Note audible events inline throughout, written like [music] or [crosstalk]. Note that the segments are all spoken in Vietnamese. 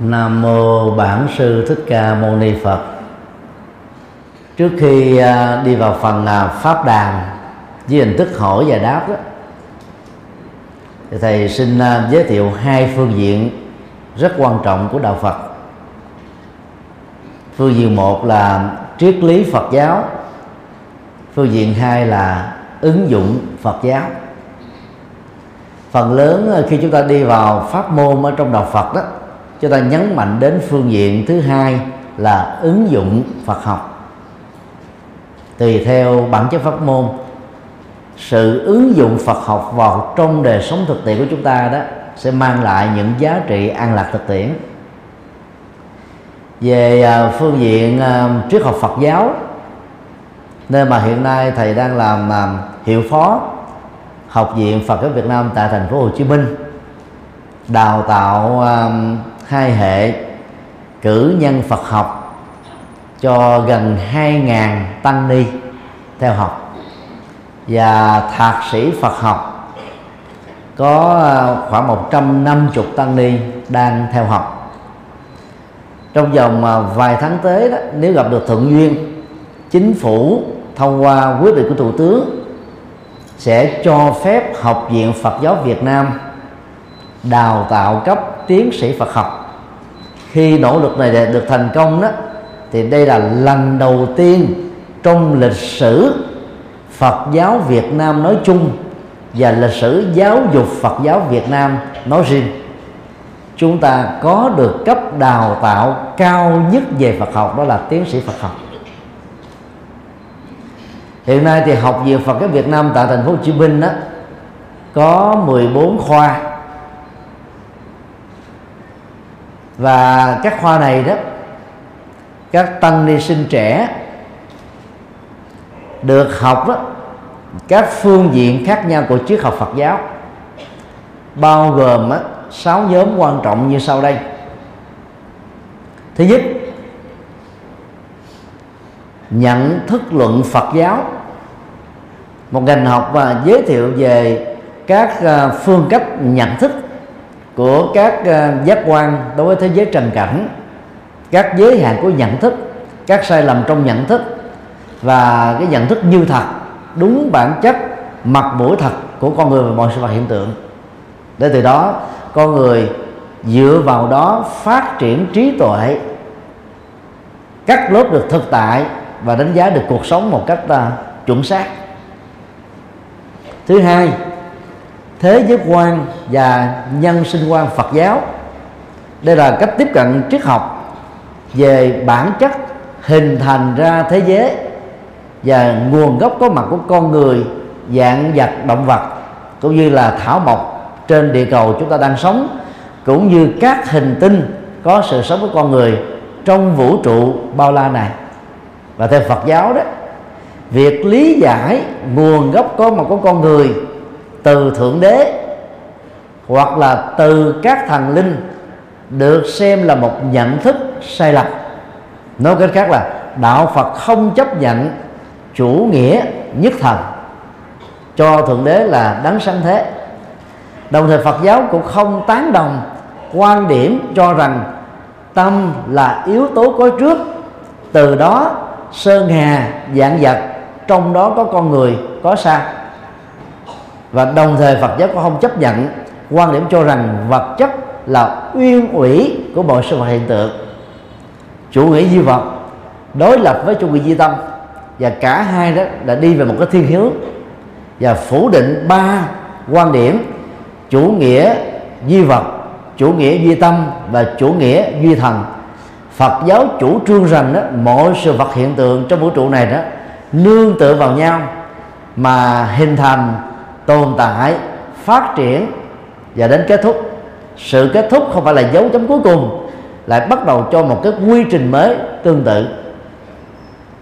Nam mô Bản sư Thích Ca Mâu Ni Phật. Trước khi à, đi vào phần à, pháp đàn với hình thức hỏi và đáp đó, thì thầy xin à, giới thiệu hai phương diện rất quan trọng của đạo Phật. Phương diện một là triết lý Phật giáo, phương diện hai là ứng dụng Phật giáo. Phần lớn khi chúng ta đi vào pháp môn ở trong đạo Phật đó chúng ta nhấn mạnh đến phương diện thứ hai là ứng dụng Phật học. Tùy theo bản chất pháp môn, sự ứng dụng Phật học vào trong đời sống thực tiễn của chúng ta đó sẽ mang lại những giá trị an lạc thực tiễn. Về à, phương diện à, triết học Phật giáo, nơi mà hiện nay thầy đang làm à, hiệu phó học viện Phật giáo Việt Nam tại thành phố Hồ Chí Minh, đào tạo hai hệ cử nhân Phật học cho gần 2.000 tăng ni theo học. Và thạc sĩ Phật học có à, khoảng 150 tăng ni đang theo học. Trong vòng à, vài tháng tới đó, nếu gặp được thuận duyên, chính phủ thông qua quyết định của thủ tướng sẽ cho phép học viện Phật giáo Việt Nam đào tạo cấp tiến sĩ Phật học khi nỗ lực này được thành công đó, thì đây là lần đầu tiên trong lịch sử Phật giáo Việt Nam nói chung và lịch sử giáo dục Phật giáo Việt Nam nói riêng. Chúng ta có được cấp đào tạo cao nhất về Phật học, đó là tiến sĩ Phật học. Hiện nay thì học viện Phật giáo Việt Nam tại thành phố Hồ Chí Minh đó có 14 khoa. Và các khoa này đó các tăng ni sinh trẻ được học đó, các phương diện khác nhau của triết học Phật giáo bao gồm á, sáu nhóm quan trọng như sau đây. Thứ nhất nhận thức luận Phật giáo. Một ngành học và giới thiệu về các à, phương cách nhận thức của các ờ, giác quan đối với thế giới trần cảnh các giới hạn của nhận thức các sai lầm trong nhận thức và cái nhận thức như thật đúng bản chất mặt mũi thật của con người và mọi sự vật hiện tượng. Để từ đó con người dựa vào đó phát triển trí tuệ cắt lớp được thực tại và đánh giá được cuộc sống một cách uh, chuẩn xác. Thứ hai thế giới quan và nhân sinh quan Phật giáo. Đây là cách tiếp cận triết học về bản chất hình thành ra thế giới và nguồn gốc có mặt của con người, dạng vật, động vật, cũng như là thảo mộc trên địa cầu chúng ta đang sống, cũng như các hình tinh có sự sống của con người trong vũ trụ bao la này. Và theo Phật giáo đó, việc lý giải nguồn gốc có mặt của con người từ thượng đế, hoặc là từ các thần linh được xem là một nhận thức sai lầm. Nói cách khác là, đạo phật không chấp nhận chủ nghĩa nhất thần, cho thượng đế là đáng sáng thế. Đồng thời phật giáo cũng không tán đồng quan điểm cho rằng tâm là yếu tố có trước, từ đó sơn hà dạng vật, trong đó có con người có sao và đồng thời Phật giáo cũng không chấp nhận. Quan điểm cho rằng vật chất là uyên ủy của mọi sự vật hiện tượng. Chủ nghĩa duy vật đối lập với chủ nghĩa duy tâm. Và cả hai đó đã đi về một cái thiên hướng. Và phủ định ba quan điểm, chủ nghĩa duy vật, chủ nghĩa duy tâm và chủ nghĩa duy thần. Phật giáo chủ trương rằng đó, mọi sự vật hiện tượng trong vũ trụ này đó, nương tựa vào nhau mà hình thành tồn tại, phát triển và đến kết thúc. Sự kết thúc không phải là dấu chấm cuối cùng, lại bắt đầu cho một cái quy trình mới tương tự.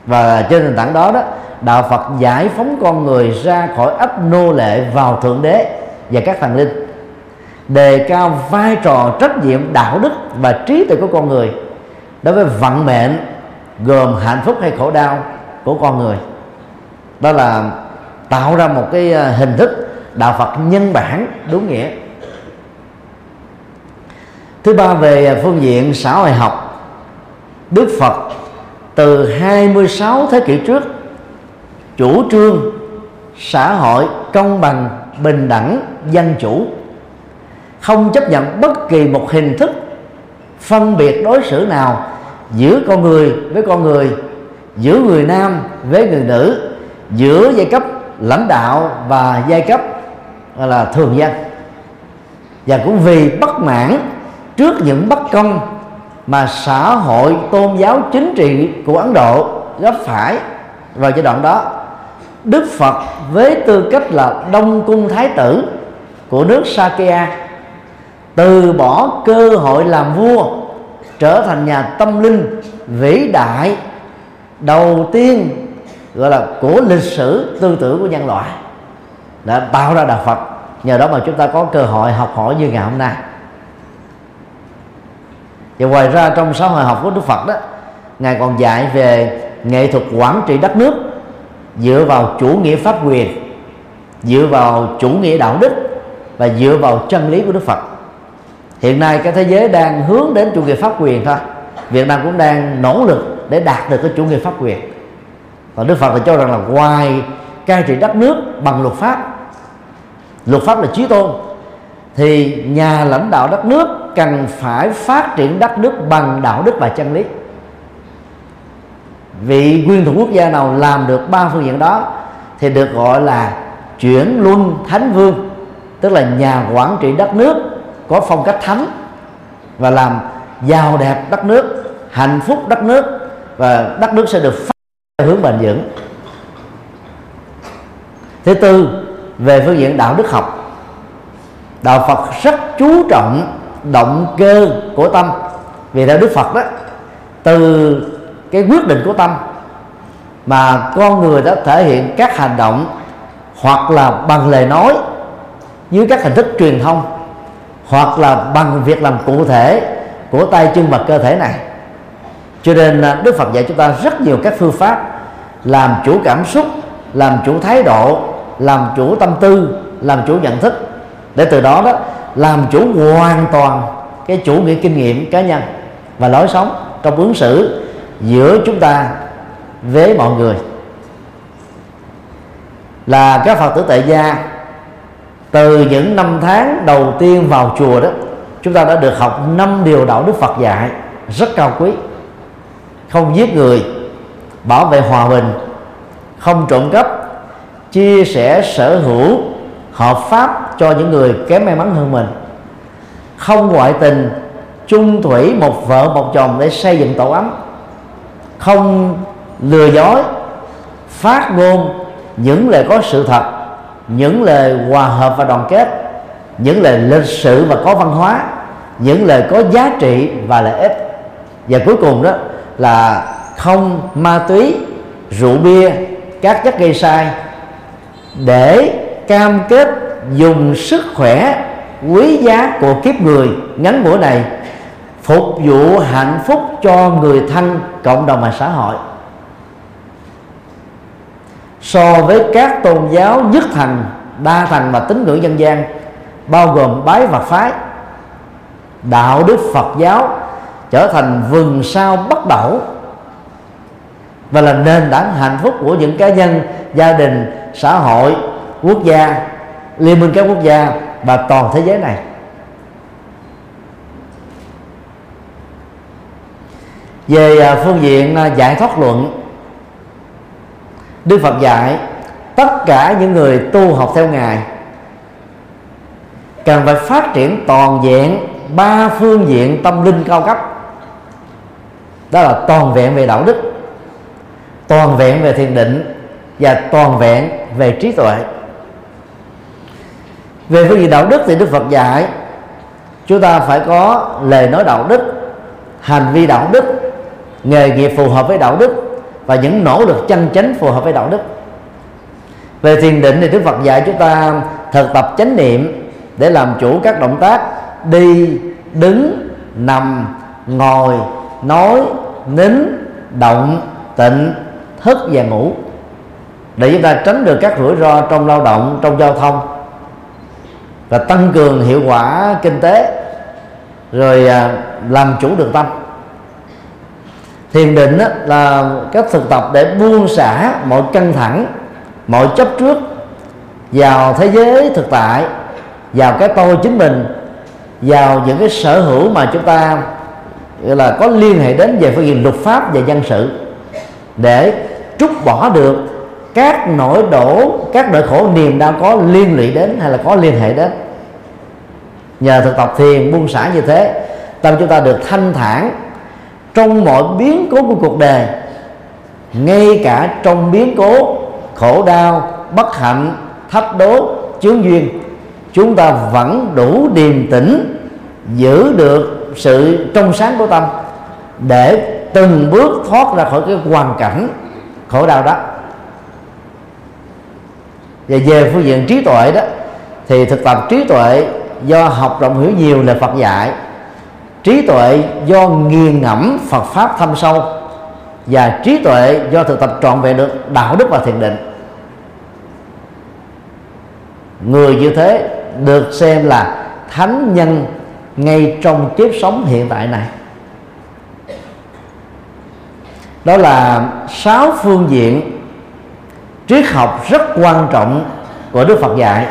Và trên nền tảng đó đó, đạo Phật giải phóng con người ra khỏi ấp nô lệ vào thượng đế và các thần linh, đề cao vai trò trách nhiệm đạo đức và trí tuệ của con người đối với vận mệnh gồm hạnh phúc hay khổ đau của con người. Đó là tạo ra một cái ờ, hình thức đạo Phật nhân bản, đúng nghĩa. Thứ ba về ờ, phương diện xã hội học. Đức Phật từ 26 thế kỷ trước chủ trương xã hội công bằng, bình đẳng, dân chủ, không chấp nhận bất kỳ một hình thức phân biệt đối xử nào giữa con người với con người, giữa người nam với người nữ, giữa giai cấp lãnh đạo và giai cấp, gọi là thường dân. Và cũng vì bất mãn trước những bất công mà xã hội tôn giáo chính trị của Ấn Độ gấp phải vào giai đoạn đó, Đức Phật với tư cách là Đông Cung Thái tử của nước Sakya từ bỏ cơ hội làm vua, trở thành nhà tâm linh vĩ đại, đầu tiên gọi là của lịch sử tư tưởng của nhân loại. Đã tạo ra đạo Phật. Nhờ đó mà chúng ta có cơ hội học hỏi như ngày hôm nay. Và ngoài ra trong xã hội học của Đức Phật đó, ngài còn dạy về nghệ thuật quản trị đất nước, dựa vào chủ nghĩa pháp quyền, dựa vào chủ nghĩa đạo đức và dựa vào chân lý của Đức Phật. Hiện nay cái thế giới đang hướng đến chủ nghĩa pháp quyền thôi. Việt Nam cũng đang nỗ lực để đạt được cái chủ nghĩa pháp quyền và Đức Phật thì cho rằng là ngoài cai trị đất nước bằng luật pháp luật pháp là chí tôn, thì nhà lãnh đạo đất nước cần phải phát triển đất nước bằng đạo đức và chân lý. Vị nguyên thủ quốc gia nào làm được ba phương diện đó thì được gọi là chuyển luân thánh vương, tức là nhà quản trị đất nước có phong cách thánh và làm giàu đẹp đất nước, hạnh phúc đất nước và đất nước sẽ được phát hướng bền vững. Thứ tư, về phương diện đạo đức học. Đạo phật rất chú trọng động cơ của tâm. Vì theo đức phật đó, từ cái quyết định của tâm mà con người đã thể hiện các hành động hoặc là bằng lời nói dưới các hình thức truyền thông hoặc là bằng việc làm cụ thể của tay chân và cơ thể này cho nên à, đức phật dạy chúng ta rất nhiều các phương pháp làm chủ cảm xúc, làm chủ thái độ, làm chủ tâm tư, làm chủ nhận thức. Để từ đó đó, làm chủ hoàn toàn cái chủ nghĩa kinh nghiệm cá nhân và lối sống trong ứng xử giữa chúng ta với mọi người. Là các phật tử tại gia, từ những năm tháng đầu tiên vào chùa đó, chúng ta đã được học năm điều đạo đức Phật dạy rất cao quý không giết người, bảo vệ hòa bình, không trộm cắp, chia sẻ sở hữu, hợp pháp cho những người kém may mắn hơn mình. Không ngoại tình, chung thủy một vợ một chồng để xây dựng tổ ấm. Không lừa dối, phát ngôn những lời có sự thật, những lời hòa hợp và đoàn kết, những lời lịch sự và có văn hóa, những lời có giá trị và lợi ích. Và cuối cùng đó là không ma túy, rượu bia, các chất gây sai. Để cam kết dùng sức khỏe, quý giá của kiếp người, ngắn ngủi này, phục vụ hạnh phúc cho người thân cộng đồng và xã hội. So với các tôn giáo nhất thành, đa thành và tín ngưỡng dân gian, bao gồm bái và phái, đạo đức phật giáo trở thành vườn sao bất đổ và là nền tảng hạnh phúc của những cá nhân, gia đình, xã hội, quốc gia, liên minh các quốc gia và toàn thế giới này. Về à, phương diện à, giải thoát luận, đức phật dạy, tất cả những người tu học theo ngài cần phải phát triển toàn diện ba phương diện tâm linh cao cấp đó là toàn vẹn về đạo đức, toàn vẹn về thiền định và toàn vẹn về trí tuệ. Về phương diện đạo đức thì đức phật dạy, chúng ta phải có lời nói đạo đức, hành vi đạo đức, nghề nghiệp phù hợp với đạo đức và những nỗ lực chân chánh phù hợp với đạo đức. Về thiền định thì đức phật dạy chúng ta thực tập chánh niệm để làm chủ các động tác đi, đứng, nằm, ngồi, nói nín, động, tịnh, thức và ngủ. Để chúng ta tránh được các rủi ro trong lao động, trong giao thông. Và tăng cường hiệu quả kinh tế, rồi à, làm chủ được tâm. Thiền định là cách thực tập để buông xả mọi căng thẳng, mọi chấp trước vào thế giới thực tại, vào cái tôi chính mình, vào những cái sở hữu mà chúng ta gọi là có liên hệ đến về phương diện luật pháp và dân sự để trút bỏ được các nỗi đổ, các nỗi khổ niềm đau có liên lụy đến hay là có liên hệ đến. Nhờ thực tập thiền buông xả như thế, tâm chúng ta được thanh thản trong mọi biến cố của cuộc đời, ngay cả trong biến cố khổ đau, bất hạnh, thách đố, chướng duyên. Chúng ta vẫn đủ điềm tĩnh giữ được sự trong sáng của tâm để từng bước thoát ra khỏi cái hoàn cảnh khổ đau đó. Và về phương diện trí tuệ đó, thì thực tập trí tuệ do học rộng hiểu nhiều là Phật dạy. Trí tuệ do nghiền ngẫm Phật pháp thâm sâu và trí tuệ do thực tập trọn vẹn được đạo đức và thiền định. Người như thế được xem là thánh nhân ngay trong kiếp sống hiện tại này. Đó là sáu phương diện triết học rất quan trọng của Đức Phật dạy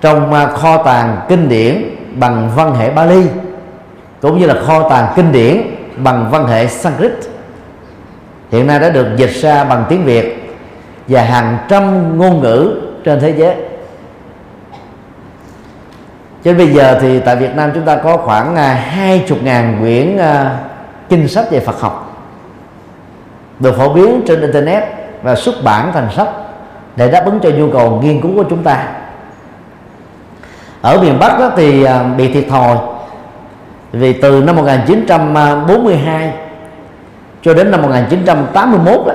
trong à, kho tàng kinh điển bằng văn hệ Bali, cũng như là kho tàng kinh điển bằng văn hệ Sanskrit. Hiện nay đã được dịch ra bằng tiếng Việt và hàng trăm ngôn ngữ trên thế giới cho bây giờ thì tại Việt Nam chúng ta có khoảng à, hai chục ngàn quyển à, kinh sách về Phật học. Được phổ biến trên internet và xuất bản thành sách để đáp ứng cho nhu cầu nghiên cứu của chúng ta. Ở miền Bắc đó thì à, bị thiệt thòi vì từ năm 1942 cho đến năm 1981 đó,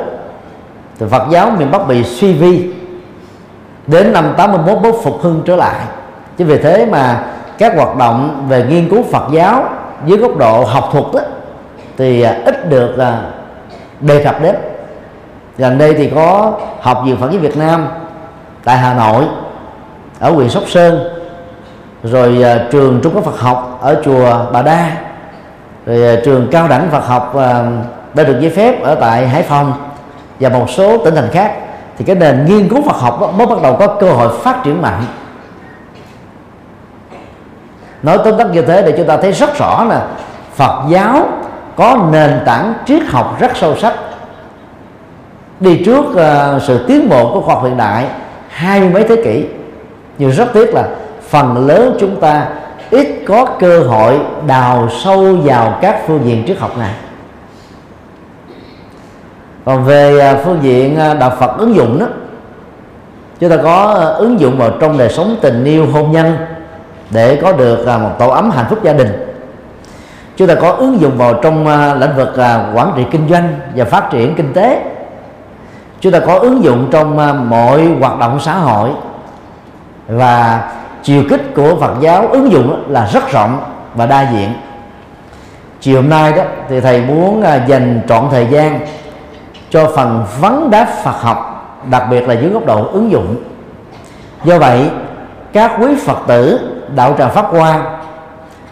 thì Phật giáo miền Bắc bị suy vi. Đến năm 81 mới phục hưng trở lại chính vì thế mà các hoạt động về nghiên cứu Phật giáo dưới góc độ học thuật đó, thì à, ít được à, đề cập đến. Gần đây thì có học viện Phật giáo Việt Nam tại Hà Nội ở huyện Sóc Sơn rồi uh, trường trung cấp Phật học ở chùa Bà Đa rồi uh, trường cao đẳng Phật học uh, đã được giấy phép ở tại Hải Phòng và một số tỉnh thành khác. Thì cái nền nghiên cứu Phật học mới bắt đầu có cơ hội phát triển mạnh nói tóm tắt như thế để chúng ta thấy rất rõ là Phật giáo có nền tảng triết học rất sâu sắc. Đi trước uh, sự tiến bộ của khoa học hiện đại hai mươi mấy thế kỷ nhưng rất tiếc là phần lớn chúng ta ít có cơ hội đào sâu vào các phương diện triết học này. Còn về ờ, phương diện ờ, đạo Phật ứng dụng đó chúng ta có ứng dụng vào trong đời sống tình yêu hôn nhân để có được à, một tổ ấm hạnh phúc gia đình. Chúng ta có ứng dụng vào trong à, lĩnh vực à, quản trị kinh doanh và phát triển kinh tế. Chúng ta có ứng dụng trong mọi hoạt động xã hội. Và chiều kích của Phật giáo ứng dụng là rất rộng và đa diện. Chiều hôm nay đó, thì thầy muốn dành trọn thời gian cho phần vấn đáp Phật học, đặc biệt là dưới góc độ ứng dụng. Do vậy, các quý Phật tử đạo tràng Pháp Hoa,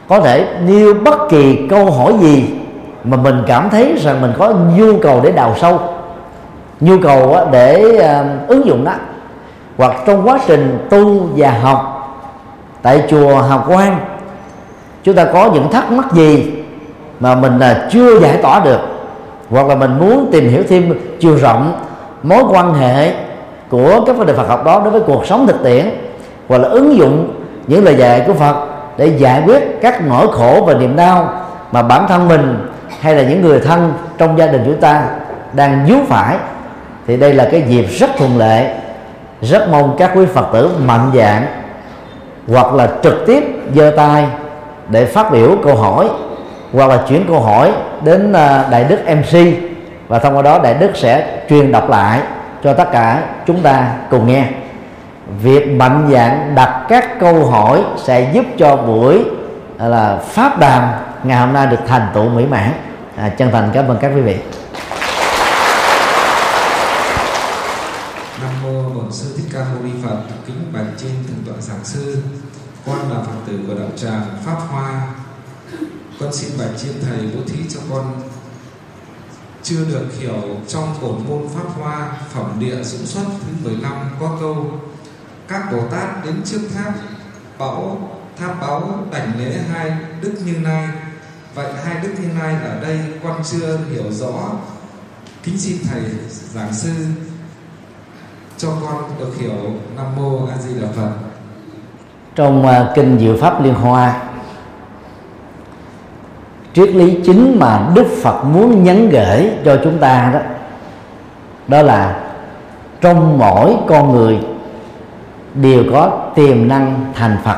có thể nêu bất kỳ câu hỏi gì mà mình cảm thấy rằng mình có nhu cầu để đào sâu, nhu cầu ờ, để ờ, ứng dụng đó. Hoặc trong quá trình tu và học tại chùa Hào Quang, chúng ta có những thắc mắc gì mà mình là chưa giải tỏa được? Hoặc là mình muốn tìm hiểu thêm chiều rộng mối quan hệ của các vấn đề Phật học đó đối với cuộc sống thực tiễn, hoặc là ứng dụng những lời dạy của Phật để giải quyết các nỗi khổ và niềm đau mà bản thân mình hay là những người thân trong gia đình chúng ta đang vướng phải. Thì đây là cái dịp rất thuận lợi, rất mong các quý phật tử mạnh dạng hoặc là trực tiếp giơ tay để phát biểu câu hỏi hoặc là chuyển câu hỏi đến à, đại đức mc và thông qua đó đại đức sẽ truyền đọc lại cho tất cả chúng ta cùng nghe. Việc mạnh dạng đặt các câu hỏi sẽ giúp cho buổi là pháp đàm ngày hôm nay được thành tựu mỹ mãn. À, chân thành cảm ơn các quý vị. Nam mô bổn sư thích ca mâu ni phật kính bạch trên thượng tọa giảng sư con là phật tử của đạo tràng pháp hoa. Con xin bạch trên thầy bố thí cho con chưa được hiểu trong bổn môn pháp hoa phẩm địa dũng xuất thứ 15 có câu các bồ tát đến trước tháp bảo tháp báo đảnh lễ hai đức như lai. Vậy hai đức như lai ở đây con chưa hiểu rõ. Kính xin thầy giảng sư cho con được hiểu nam mô a di đà phật. Trong uh, kinh diệu pháp liên hoa triết lý chính mà đức phật muốn nhắn gửi cho chúng ta đó đó là trong mỗi con người đều có tiềm năng thành phật.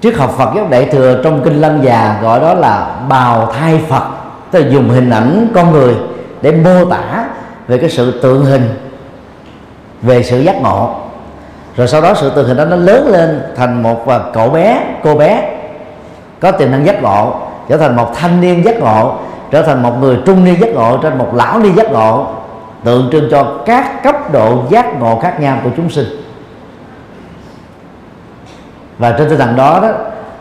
Triết học phật giáo đại thừa, trong kinh lăng già gọi đó là bào thai phật, tức là dùng hình ảnh con người để mô tả về cái sự tượng hình, về sự giác ngộ. Rồi sau đó sự tượng hình đó nó lớn lên thành một à, cậu bé, cô bé, có tiềm năng giác ngộ, trở thành một thanh niên giác ngộ, trở thành một người trung niên giác ngộ, trở thành một lão niên giác ngộ tượng trưng cho các cấp độ giác ngộ khác nhau của chúng sinh. Và trên tinh thần đó đó,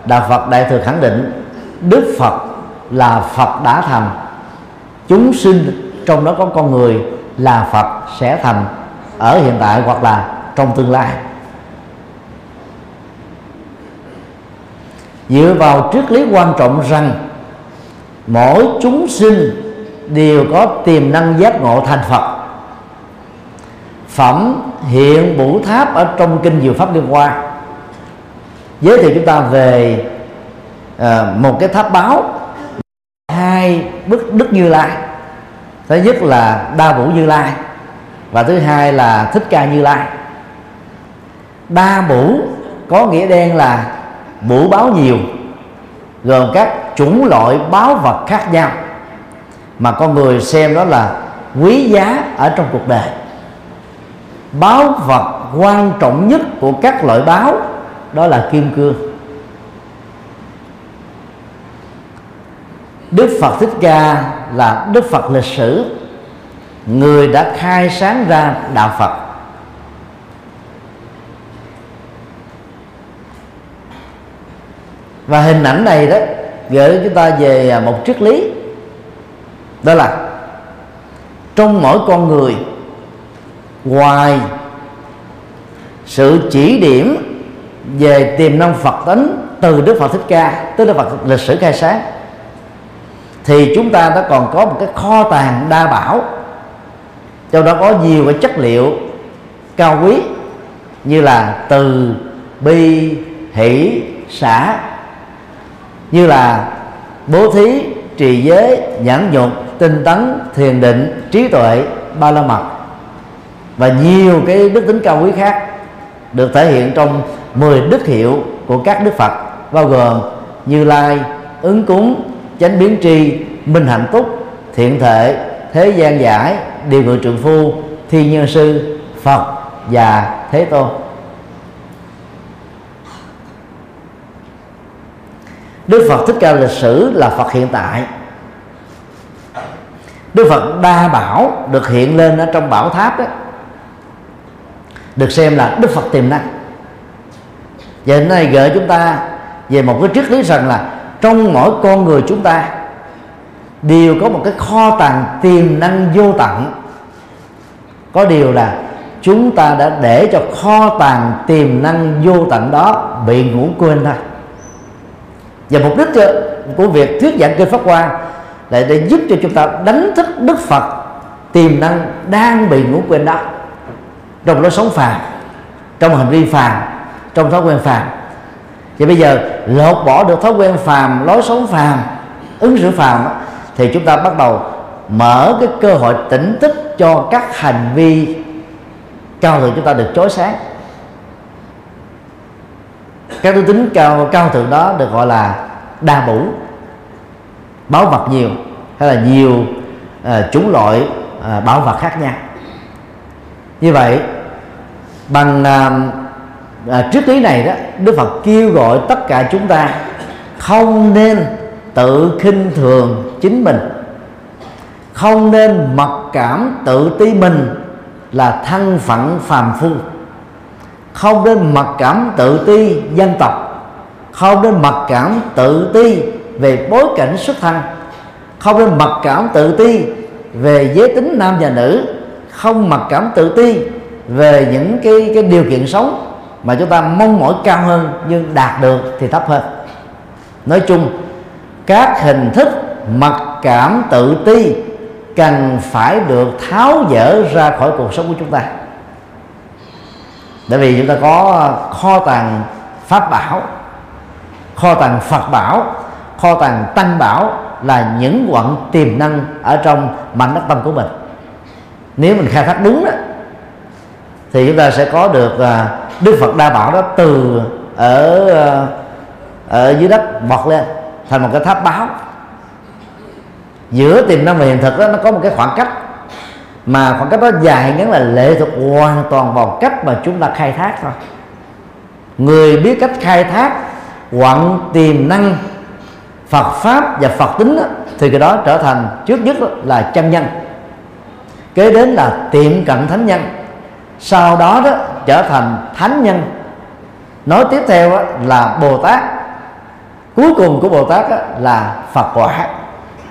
đạo Phật đại thừa khẳng định Đức Phật là Phật đã thành. Chúng sinh trong đó có con người là Phật sẽ thành ở hiện tại hoặc là trong tương lai. Dựa vào triết lý quan trọng rằng, mỗi chúng sinh đều có tiềm năng giác ngộ thành Phật phẩm hiện bủ tháp ở trong kinh diệu pháp liên hoa. Giới thiệu chúng ta về à, một cái tháp báo hai bức đức như lai. Thứ nhất là đa vũ như lai và thứ hai là thích ca như lai. Đa bủ có nghĩa đen là bủ báo nhiều gồm các chủng loại báo vật khác nhau mà con người xem đó là quý giá ở trong cuộc đời báo vật quan trọng nhất của các loại báo, đó là kim cương. Đức Phật Thích Ca là Đức Phật lịch sử, Người đã khai sáng ra Đạo Phật. Và hình ảnh này đó gửi chúng ta về một triết lý, Đó là Trong mỗi con người Ngoài sự chỉ điểm về tiềm năng Phật tính từ Đức Phật Thích Ca tới Đức Phật lịch sử khai sáng, thì chúng ta đã còn có một cái kho tàng đa bảo, trong đó có nhiều cái chất liệu cao quý như là từ bi, hỷ xã như là bố thí, trì giới nhẫn nhục, tinh tấn, thiền định, trí tuệ, ba la mật và nhiều cái đức tính cao quý khác được thể hiện trong 10 đức hiệu của các đức Phật bao gồm Như Lai, ứng cúng, chánh biến tri, minh hạnh túc, thiện thể, thế gian giải, điều ngự trượng phu, thi nhân sư, Phật và Thế Tôn. Đức Phật Thích Ca lịch sử là Phật hiện tại Đức Phật đa bảo được hiện lên ở trong bảo tháp đó được xem là Đức Phật tiềm năng. Và hôm nay gợi chúng ta về một cái triết lý rằng là trong mỗi con người chúng ta đều có một cái kho tàng tiềm năng vô tận. Có điều là chúng ta đã để cho kho tàng tiềm năng vô tận đó bị ngủ quên thôi. Và mục đích của việc thuyết giảng kinh pháp hoa là để giúp cho chúng ta đánh thức đức phật tiềm năng đang bị ngủ quên đó trong lối sống phàm trong hành vi phàm trong thói quen phàm. Thì bây giờ lột bỏ được thói quen phàm lối sống phàm ứng xử phàm thì chúng ta bắt đầu mở cái cơ hội tỉnh thức cho các hành vi cao thượng chúng ta được chối sáng. Các đức tính cao cao thượng đó được gọi là đa bủ báo vật nhiều hay là nhiều uh, chủng loại à, uh, bảo vật khác nhau như vậy bằng à, à, trước lý này đó đức phật kêu gọi tất cả chúng ta không nên tự khinh thường chính mình không nên mặc cảm tự ti mình là thân phận phàm phu không nên mặc cảm tự ti dân tộc không nên mặc cảm tự ti về bối cảnh xuất thân không nên mặc cảm tự ti về giới tính nam và nữ không mặc cảm tự ti về những cái cái điều kiện sống mà chúng ta mong mỏi cao hơn nhưng đạt được thì thấp hơn. Nói chung, các hình thức mặc cảm tự ti cần phải được tháo dỡ ra khỏi cuộc sống của chúng ta. Bởi vì chúng ta có kho tàng pháp bảo, kho tàng phật bảo, kho tàng tăng bảo là những quặng tiềm năng ở trong mảnh đất tâm của mình nếu mình khai thác đúng đó thì chúng ta sẽ có được à, đức phật đa bảo đó từ ở à, ở dưới đất bọt lên thành một cái tháp báo. Giữa tiềm năng và hiện thực đó nó có một cái khoảng cách mà khoảng cách đó dài ngắn là lệ thuộc hoàn toàn vào cách mà chúng ta khai thác thôi. Người biết cách khai thác quặng tiềm năng Phật pháp và Phật tính đó, thì cái đó trở thành trước nhất là chân nhân kế đến là tiệm cận thánh nhân. Sau đó đó trở thành thánh nhân. Nói tiếp theo đó, là Bồ Tát. Cuối cùng của Bồ Tát đó, là Phật quả.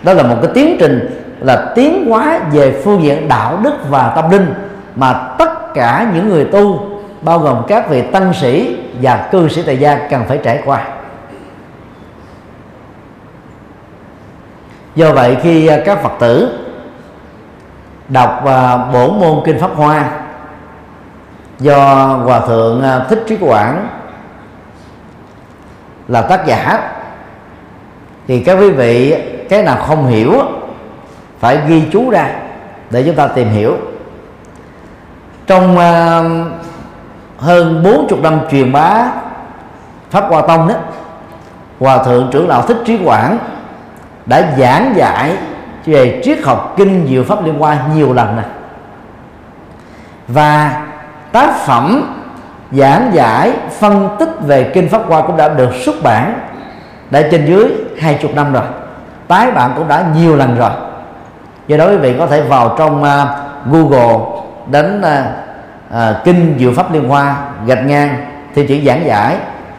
Đó là một cái tiến trình là tiến hóa về phương diện đạo đức và tâm linh mà tất cả những người tu bao gồm các vị tăng sĩ và cư sĩ tại gia cần phải trải qua. Do vậy khi các phật tử đọc và bổn môn kinh pháp hoa do hòa thượng à, thích trí quảng là tác giả. Thì các quý vị, cái nào không hiểu, phải ghi chú ra để chúng ta tìm hiểu. Trong à, hơn 40 năm truyền bá pháp hoa tông đó, hòa thượng trưởng lão thích trí quảng đã giảng dạy về triết học kinh diệu pháp liên quan nhiều lần này. Và tác phẩm giảng giải phân tích về kinh pháp hoa cũng đã được xuất bản đã trên dưới hai chục năm rồi. Tái bản cũng đã nhiều lần rồi. Do đó quý vị có thể vào trong uh, Google đánh uh, à, uh, à, kinh diệu pháp liên hoa gạch ngang thì chỉ giảng giải.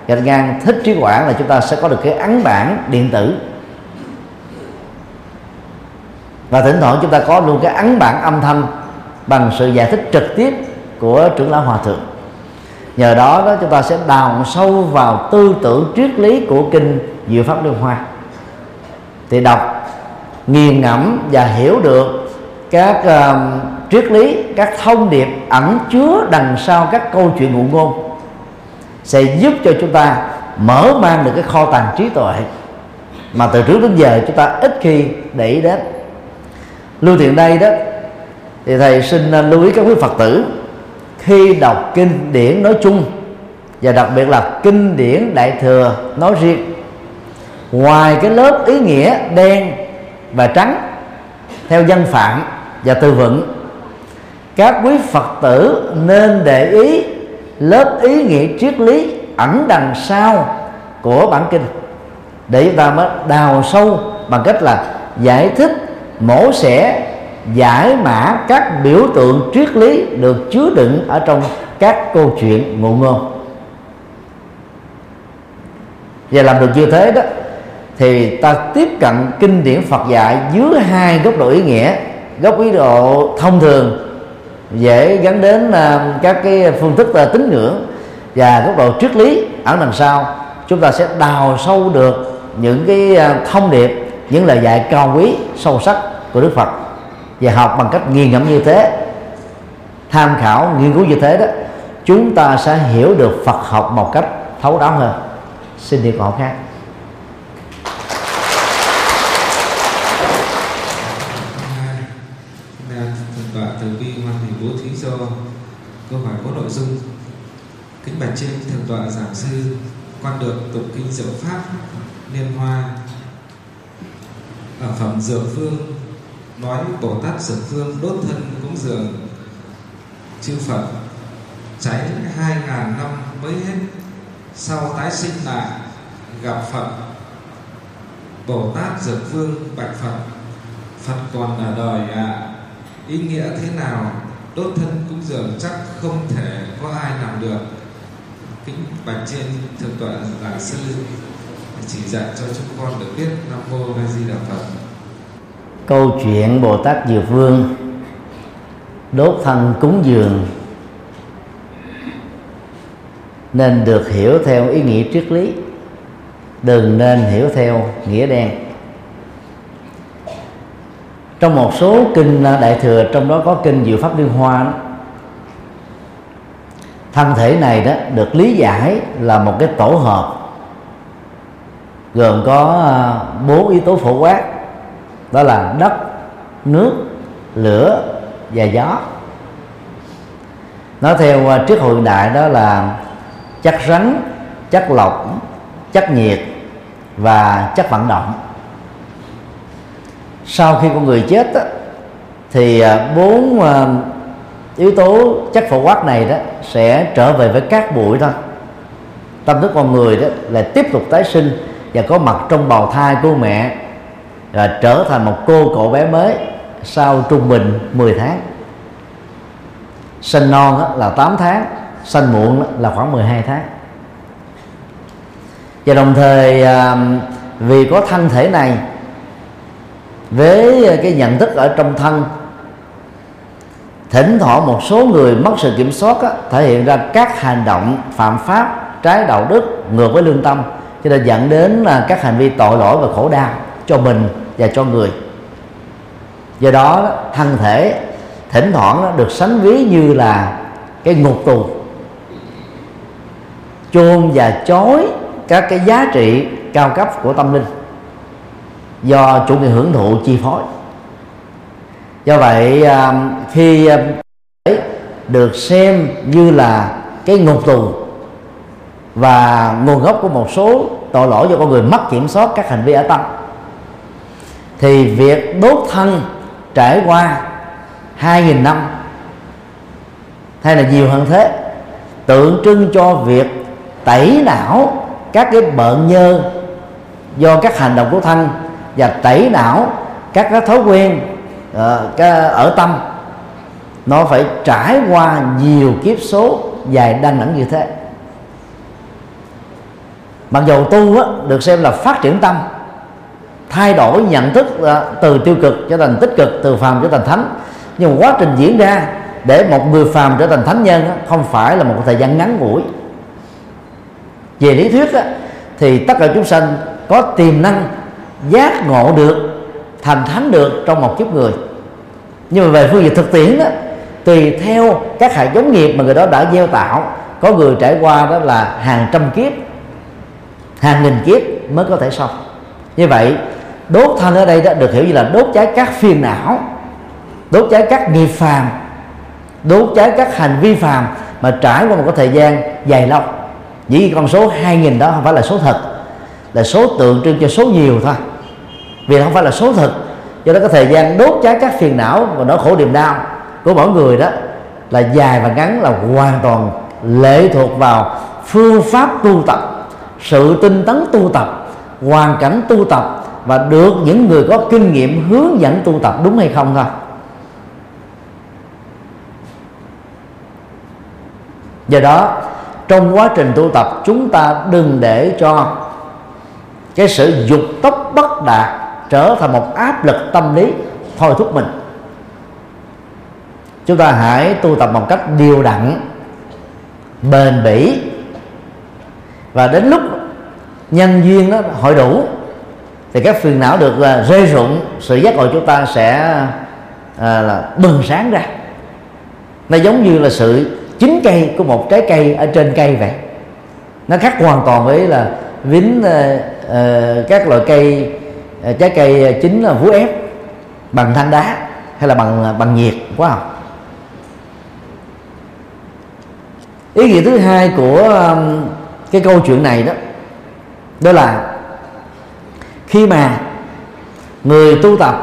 Gạch ngang thích trí quản là chúng ta sẽ có được cái ấn bản điện tử và thỉnh thoảng chúng ta có luôn cái ấn bản âm thanh bằng sự giải thích trực tiếp của trưởng lão hòa thượng. Nhờ đó đó chúng ta sẽ đào sâu vào tư tưởng triết lý của kinh diệu pháp liên hoa. Thì đọc nghiền ngẫm và hiểu được các uh, triết lý các thông điệp ẩn chứa đằng sau các câu chuyện ngụ ngôn sẽ giúp cho chúng ta mở mang được cái kho tàng trí tuệ mà từ trước đến giờ chúng ta ít khi để ý đến lưu thiện đây đó. Thì thầy xin à, lưu ý các quý phật tử, khi đọc kinh điển nói chung, và đặc biệt là kinh điển đại thừa nói riêng, ngoài cái lớp ý nghĩa đen và trắng, theo dân phạm và từ vựng, các quý phật tử nên để ý lớp ý nghĩa triết lý ẩn đằng sau của bản kinh, để chúng ta mới đào sâu bằng cách là giải thích mổ xẻ giải mã các biểu tượng triết lý được chứa đựng ở trong các câu chuyện ngụ ngôn. Và làm được như thế đó thì ta tiếp cận kinh điển Phật dạy dưới hai góc độ ý nghĩa. Góc ý độ thông thường dễ gắn đến uh, các cái phương thức uh, tín ngưỡng và góc độ triết lý ở đằng sau. Chúng ta sẽ đào sâu được những cái uh, thông điệp những lời dạy cao quý sâu sắc của Đức Phật. Và học bằng cách nghiền ngẫm như thế, tham khảo nghiên cứu như thế đó, chúng ta sẽ hiểu được Phật học một cách thấu đáo hơn. Xin đi câu hỏi khác. Từ hoan bố thí do câu hỏi có nội dung kính bạch trên thượng tọa giảng sư quan được tụng kinh diệu pháp liên hoa ở phẩm dược phương nói bồ tát dược phương đốt thân cúng dường. Chư phật cháy hai ngàn năm mới hết. Sau tái sinh lại gặp phật. Bồ tát dược vương bạch phật phật còn ở đời ạ. À, ý nghĩa thế nào? Đốt thân cúng dường chắc không thể có ai làm được. Kính bạch trên thượng tọa giảng sư chỉ dạy cho chúng con được biết nam mô a di đà phật câu chuyện bồ tát diệu vương đốt thân cúng dường. Nên được hiểu theo ý nghĩa triết lý đừng nên hiểu theo nghĩa đen. Trong một số kinh đại thừa trong đó có kinh diệu pháp liên hoa đó, thân thể này đó được lý giải là một cái tổ hợp gồm có à, bốn yếu tố phổ quát đó là đất nước lửa và gió. Nói theo à, triết hội đại đó là chất rắn chất lỏng chất nhiệt và chất vận động. Sau khi con người chết đó, thì à, bốn à, yếu tố chất phổ quát này đó sẽ trở về với các bụi thôi. Tâm thức con người đó là tiếp tục tái sinh và có mặt trong bào thai của mẹ và trở thành một cô cậu bé mới sau trung bình 10 tháng. Sinh non là 8 tháng sinh muộn là khoảng 12 tháng. Và đồng thời à, vì có thân thể này với cái nhận thức ở trong thân thỉnh thoảng một số người mất sự kiểm soát á, thể hiện ra các hành động phạm pháp trái đạo đức ngược với lương tâm cho nên dẫn đến là các hành vi tội lỗi và khổ đau cho mình và cho người. Do đó, thân thể thỉnh thoảng được sánh ví như là cái ngục tù. Chôn và chối các cái giá trị cao cấp của tâm linh do chủ nghĩa hưởng thụ chi phối. Do vậy à, khi à, được xem như là cái ngục tù và nguồn gốc của một số tội lỗi do con người mất kiểm soát các hành vi ở tâm thì việc đốt thân trải qua hai nghìn năm hay là nhiều hơn thế tượng trưng cho việc tẩy não các cái bệnh nhơ do các hành động của thân và tẩy não các cái thói quen ờ, ở tâm nó phải trải qua nhiều kiếp số dài đanh ẩn như thế. Mặc dù tu á, được xem là phát triển tâm thay đổi nhận thức ờ, từ tiêu cực trở thành tích cực, từ phàm trở thành thánh. Nhưng quá trình diễn ra để một người phàm trở thành thánh nhân không phải là một thời gian ngắn ngủi. Về lý thuyết thì tất cả chúng sanh có tiềm năng giác ngộ được, thành thánh được trong một kiếp người. Nhưng mà về phương diện thực tiễn đó tùy theo các hạt giống nghiệp mà người đó đã gieo tạo, có người trải qua đó là hàng trăm kiếp, hàng nghìn kiếp mới có thể xong. Như vậy đốt thân ở đây đó được hiểu như là đốt cháy các phiền não đốt cháy các nghiệp phàm đốt cháy các hành vi phàm mà trải qua một cái thời gian dài lâu. Chỉ con số 2000 đó không phải là số thật là số tượng trưng cho số nhiều thôi. Vì không phải là số thật, do đó cái thời gian đốt cháy các phiền não và nỗi khổ niềm đau của mỗi người đó là dài và ngắn là hoàn toàn lệ thuộc vào phương pháp tu tập sự tinh tấn tu tập hoàn cảnh tu tập và được những người có kinh nghiệm hướng dẫn tu tập đúng hay không thôi. Do đó, trong quá trình tu tập, chúng ta đừng để cho cái sự dục tốc bất đạt trở thành một áp lực tâm lý thôi thúc mình. Chúng ta hãy tu tập một cách điều đặn, bền bỉ. Và đến lúc nhân duyên nó hội đủ thì các phiền não được à, uh, rơi rụng sự giác ngộ chúng ta sẽ uh, là bừng sáng ra. Nó giống như là sự chín cây của một trái cây ở trên cây vậy. Nó khác hoàn toàn với là vính uh, uh, các loại cây uh, trái cây chính là vú ép bằng than đá hay là bằng bằng nhiệt quá không? Ý nghĩa thứ hai của um, cái câu chuyện này đó đó là khi mà người tu tập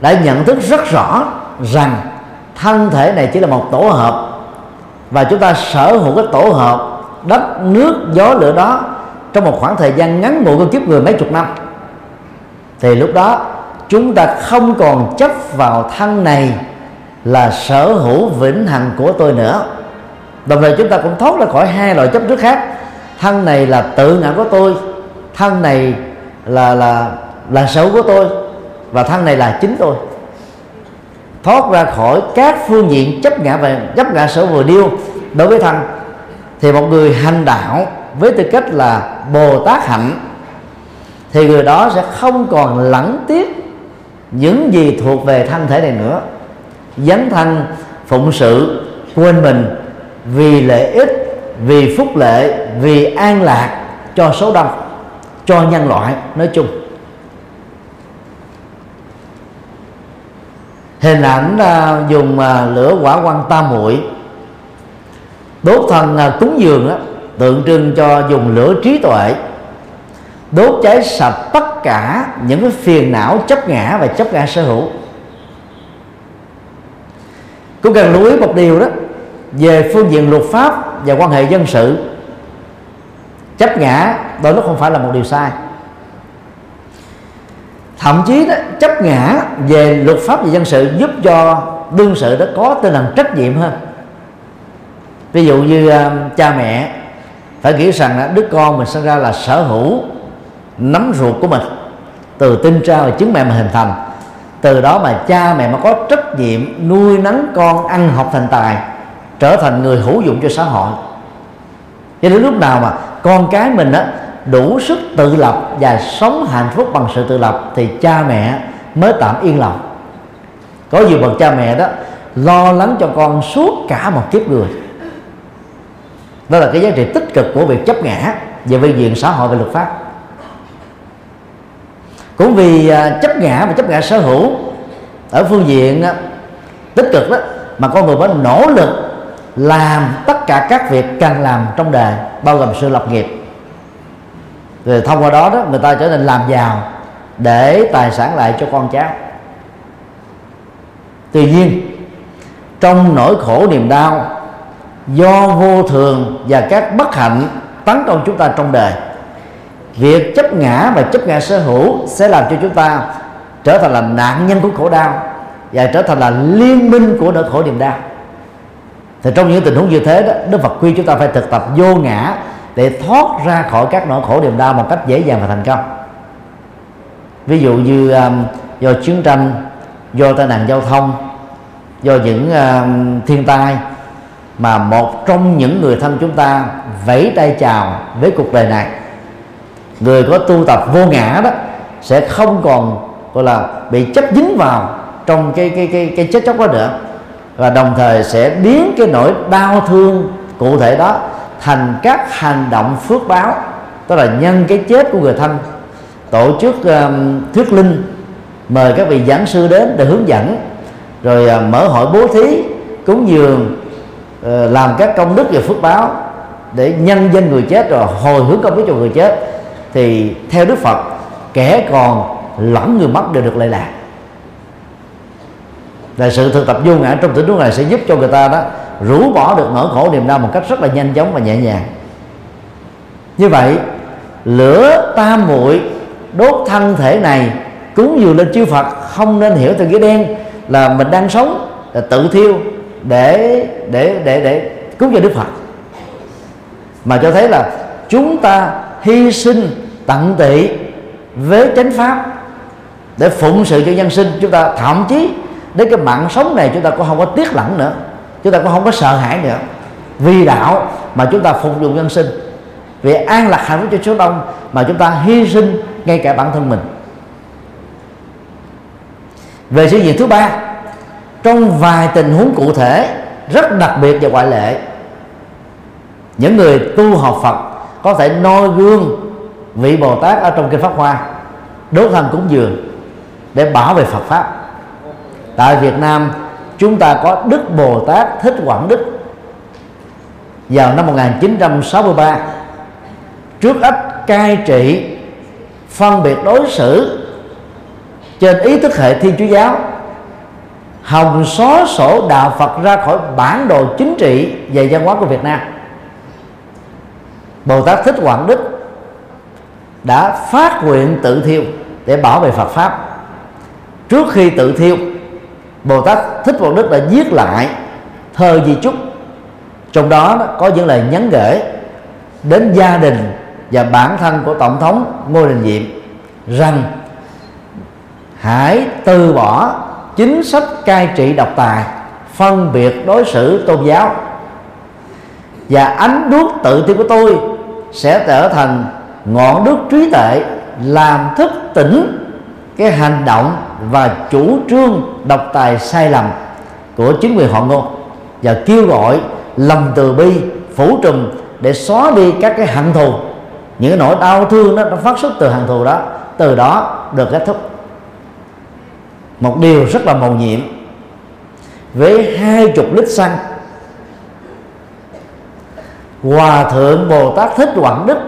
đã nhận thức rất rõ rằng thân thể này chỉ là một tổ hợp và chúng ta sở hữu cái tổ hợp đất, nước, gió, lửa đó trong một khoảng thời gian ngắn ngủi của kiếp người mấy chục năm. Thì lúc đó, chúng ta không còn chấp vào thân này là sở hữu vĩnh hằng của tôi nữa. Đồng thời chúng ta cũng thoát ra khỏi hai loại chấp trước khác. Thân này là tự ngã của tôi thân này là là là xấu của tôi và thân này là chính tôi. Thoát ra khỏi các phương diện chấp ngã và chấp ngã sở vừa điêu đối với thân, thì một người hành đạo với tư cách là bồ tát hạnh, thì người đó sẽ không còn lẫn tiếc những gì thuộc về thân thể này nữa. Dấn thân, phụng sự, quên mình vì lợi ích, vì phúc lệ, vì an lạc cho số đông cho nhân loại nói chung. Hình ảnh uh, dùng uh, lửa quả quan tam muội đốt thần uh, à, cúng dường đó, tượng trưng cho dùng lửa trí tuệ đốt cháy sạch tất cả những cái phiền não chấp ngã và chấp ngã sở hữu. Cũng cần lưu ý một điều đó về phương diện luật pháp và quan hệ dân sự chấp ngã đôi lúc không phải là một điều sai. Thậm chí đó chấp ngã về luật pháp và dân sự giúp cho đương sự đó có tinh thần trách nhiệm hơn. Ví dụ như uh, cha mẹ phải nghĩ rằng là đứa con mình sinh ra là sở hữu nắm ruột của mình từ tinh tra và trứng mẹ mà hình thành. Từ đó mà cha mẹ mà có trách nhiệm nuôi nấng con ăn học thành tài trở thành người hữu dụng cho xã hội. Cho đến lúc nào mà con cái mình á, đủ sức tự lập và sống hạnh phúc bằng sự tự lập thì cha mẹ mới tạm yên lòng. Có nhiều bậc cha mẹ đó lo lắng cho con suốt cả một kiếp người. Đó là cái giá trị tích cực của việc chấp ngã về phương diện xã hội và luật pháp. Cũng vì à, chấp ngã và chấp ngã sở hữu ở phương diện à, tích cực đó, mà con người mới nỗ lực làm tất cả các việc cần làm trong đời bao gồm sự lập nghiệp. Rồi thông qua đó đó, người ta trở nên làm giàu để tài sản lại cho con cháu. Tuy nhiên, trong nỗi khổ niềm đau do vô thường và các bất hạnh tấn công chúng ta trong đời, việc chấp ngã và chấp ngã sở hữu sẽ làm cho chúng ta trở thành là nạn nhân của khổ đau và trở thành là liên minh của nỗi khổ niềm đau thì trong những tình huống như thế đó đức phật khuyên chúng ta phải thực tập vô ngã để thoát ra khỏi các nỗi khổ niềm đau một cách dễ dàng và thành công. Ví dụ như um, do chiến tranh do tai nạn giao thông do những uh, thiên tai mà một trong những người thân chúng ta vẫy tay chào với cuộc đời này người có tu tập vô ngã đó sẽ không còn gọi là bị chấp dính vào trong cái cái cái cái chết chóc đó nữa và đồng thời sẽ biến cái nỗi đau thương cụ thể đó thành các hành động phước báo tức là nhân cái chết của người thân. Tổ chức um, thuyết linh mời các vị giảng sư đến để hướng dẫn rồi uh, mở hội bố thí cúng dường uh, làm các công đức về phước báo để nhân danh người chết rồi hồi hướng công đức cho người chết. Thì theo đức phật kẻ còn lẫn người mất đều được lệ lạc là sự thực tập vô ngã trong tình huống này sẽ giúp cho người ta đó rũ bỏ được nỗi khổ niềm đau một cách rất là nhanh chóng và nhẹ nhàng. Như vậy, lửa tam muội đốt thân thể này cúng dường lên chư Phật không nên hiểu từ nghĩa đen là mình đang sống, là tự thiêu để để để để cúng cho Đức Phật. Mà cho thấy là chúng ta hy sinh tận tị với chánh pháp để phụng sự cho nhân sinh, chúng ta thậm chí đến cái mạng sống này chúng ta cũng không có tiếc lặng nữa. Chúng ta cũng không có sợ hãi nữa. Vì đạo mà chúng ta phục vụ nhân sinh. Vì an lạc hạnh phúc cho số đông mà chúng ta hy sinh ngay cả bản thân mình. Về sự việc thứ ba, trong vài tình huống cụ thể rất đặc biệt và ngoại lệ, những người tu học Phật có thể noi gương vị Bồ Tát ở trong kinh Pháp Hoa, đốt thân cúng dường để bảo vệ Phật pháp tại Việt Nam, chúng ta có Đức Bồ Tát Thích Quảng Đức. Vào năm 1963 trước ách cai trị, phân biệt đối xử trên ý thức hệ thiên chúa giáo hòng xóa sổ đạo Phật ra khỏi bản đồ chính trị và văn hóa của Việt Nam. Bồ Tát Thích Quảng Đức đã phát nguyện tự thiêu để bảo vệ Phật pháp. Trước khi tự thiêu Bồ Tát Thích Quảng Đức đã viết lại thơ di chúc. Trong đó có những lời nhắn gửi đến gia đình và bản thân của tổng thống ngô đình diệm rằng, hãy từ bỏ chính sách cai trị độc tài, phân biệt đối xử tôn giáo, và ánh đuốc tự ti của tôi sẽ trở thành ngọn đuốc trí tuệ làm thức tỉnh cái hành động và chủ trương độc tài sai lầm của chính quyền họ ngô và kêu gọi lòng từ bi, phủ trùm để xóa đi các cái hận thù. Những cái nỗi đau thương đó nó phát xuất từ hận thù đó, từ đó được kết thúc. Một điều rất là mầu nhiệm. Với hai chục lít xăng, hòa thượng bồ tát thích quảng đức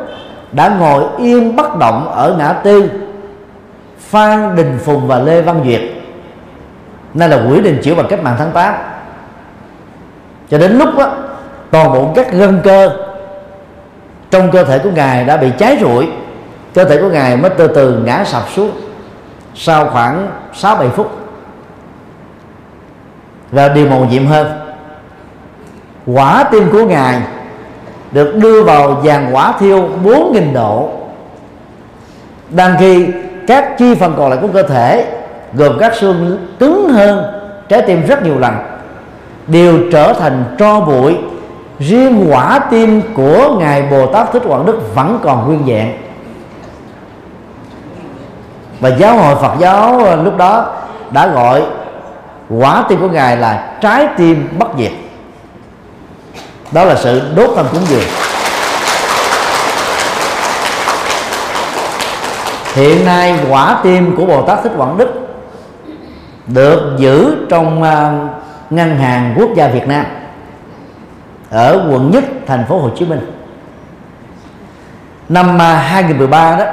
đã ngồi yên bất động ở ngã tư phan đình phùng và lê văn duyệt. Nay là quỹ đình chiểu bằng cách mạng tháng 8 cho đến lúc đó, toàn bộ các gân cơ trong cơ thể của ngài đã bị cháy rụi cơ thể của ngài mới từ từ ngã sập xuống sau khoảng 6 7 phút. Và điều màu nhiệm hơn quả tim của ngài được đưa vào vàng quả thiêu 4.000 độ. Đang khi các chi phần còn lại của cơ thể, gồm các xương cứng hơn, trái tim rất nhiều lần, đều trở thành tro bụi. Riêng quả tim của ngài bồ tát thích quảng đức vẫn còn nguyên vẹn. Và giáo hội phật giáo ờ, lúc đó đã gọi quả tim của ngài là trái tim bất diệt. Đó là sự đốt thân cúng dường. Hiện nay quả tim của bồ tát thích quảng đức được giữ trong uh, ngân hàng quốc gia việt nam ở quận nhất thành phố hồ chí minh. Năm à, 2013 đó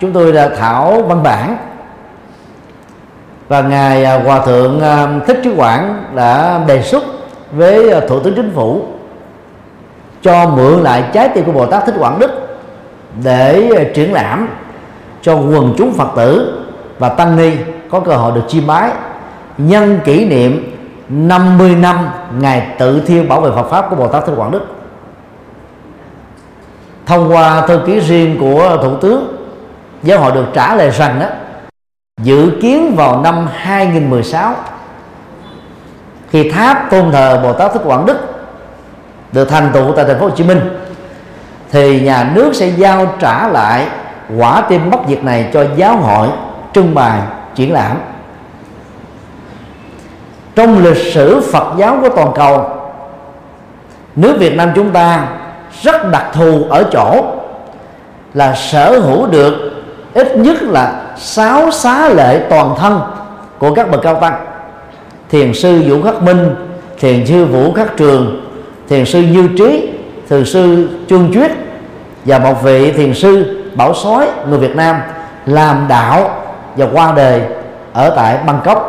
chúng tôi đã thảo văn bản và ngài uh, hòa thượng thích trí quảng đã đề xuất với thủ tướng chính phủ cho mượn lại trái tim của bồ tát thích quảng đức để triển lãm cho quần chúng phật tử và tăng ni có cơ hội được chiêm bái. Nhân kỷ niệm 50 năm ngày tự thiêu bảo vệ Phật pháp của Bồ Tát Thích Quảng Đức. Thông qua thư ký riêng của thủ tướng, giáo hội được trả lời rằng đó dự kiến vào năm 2016 khi tháp tôn thờ Bồ Tát Thích Quảng Đức được thành tựu tại thành phố Hồ Chí Minh, thì nhà nước sẽ giao trả lại quả tim bất diệt này cho giáo hội trưng bày, triển lãm. Trong lịch sử Phật giáo của toàn cầu, nước Việt Nam chúng ta rất đặc thù ở chỗ là sở hữu được ít nhất là sáu xá lệ toàn thân của các bậc cao tăng. Thiền sư vũ khắc minh, thiền sư vũ khắc trường, thiền sư như trí, thiền sư Trương chuyết và một vị thiền sư bảo sói, người việt nam, làm đạo và qua đời ở tại bangkok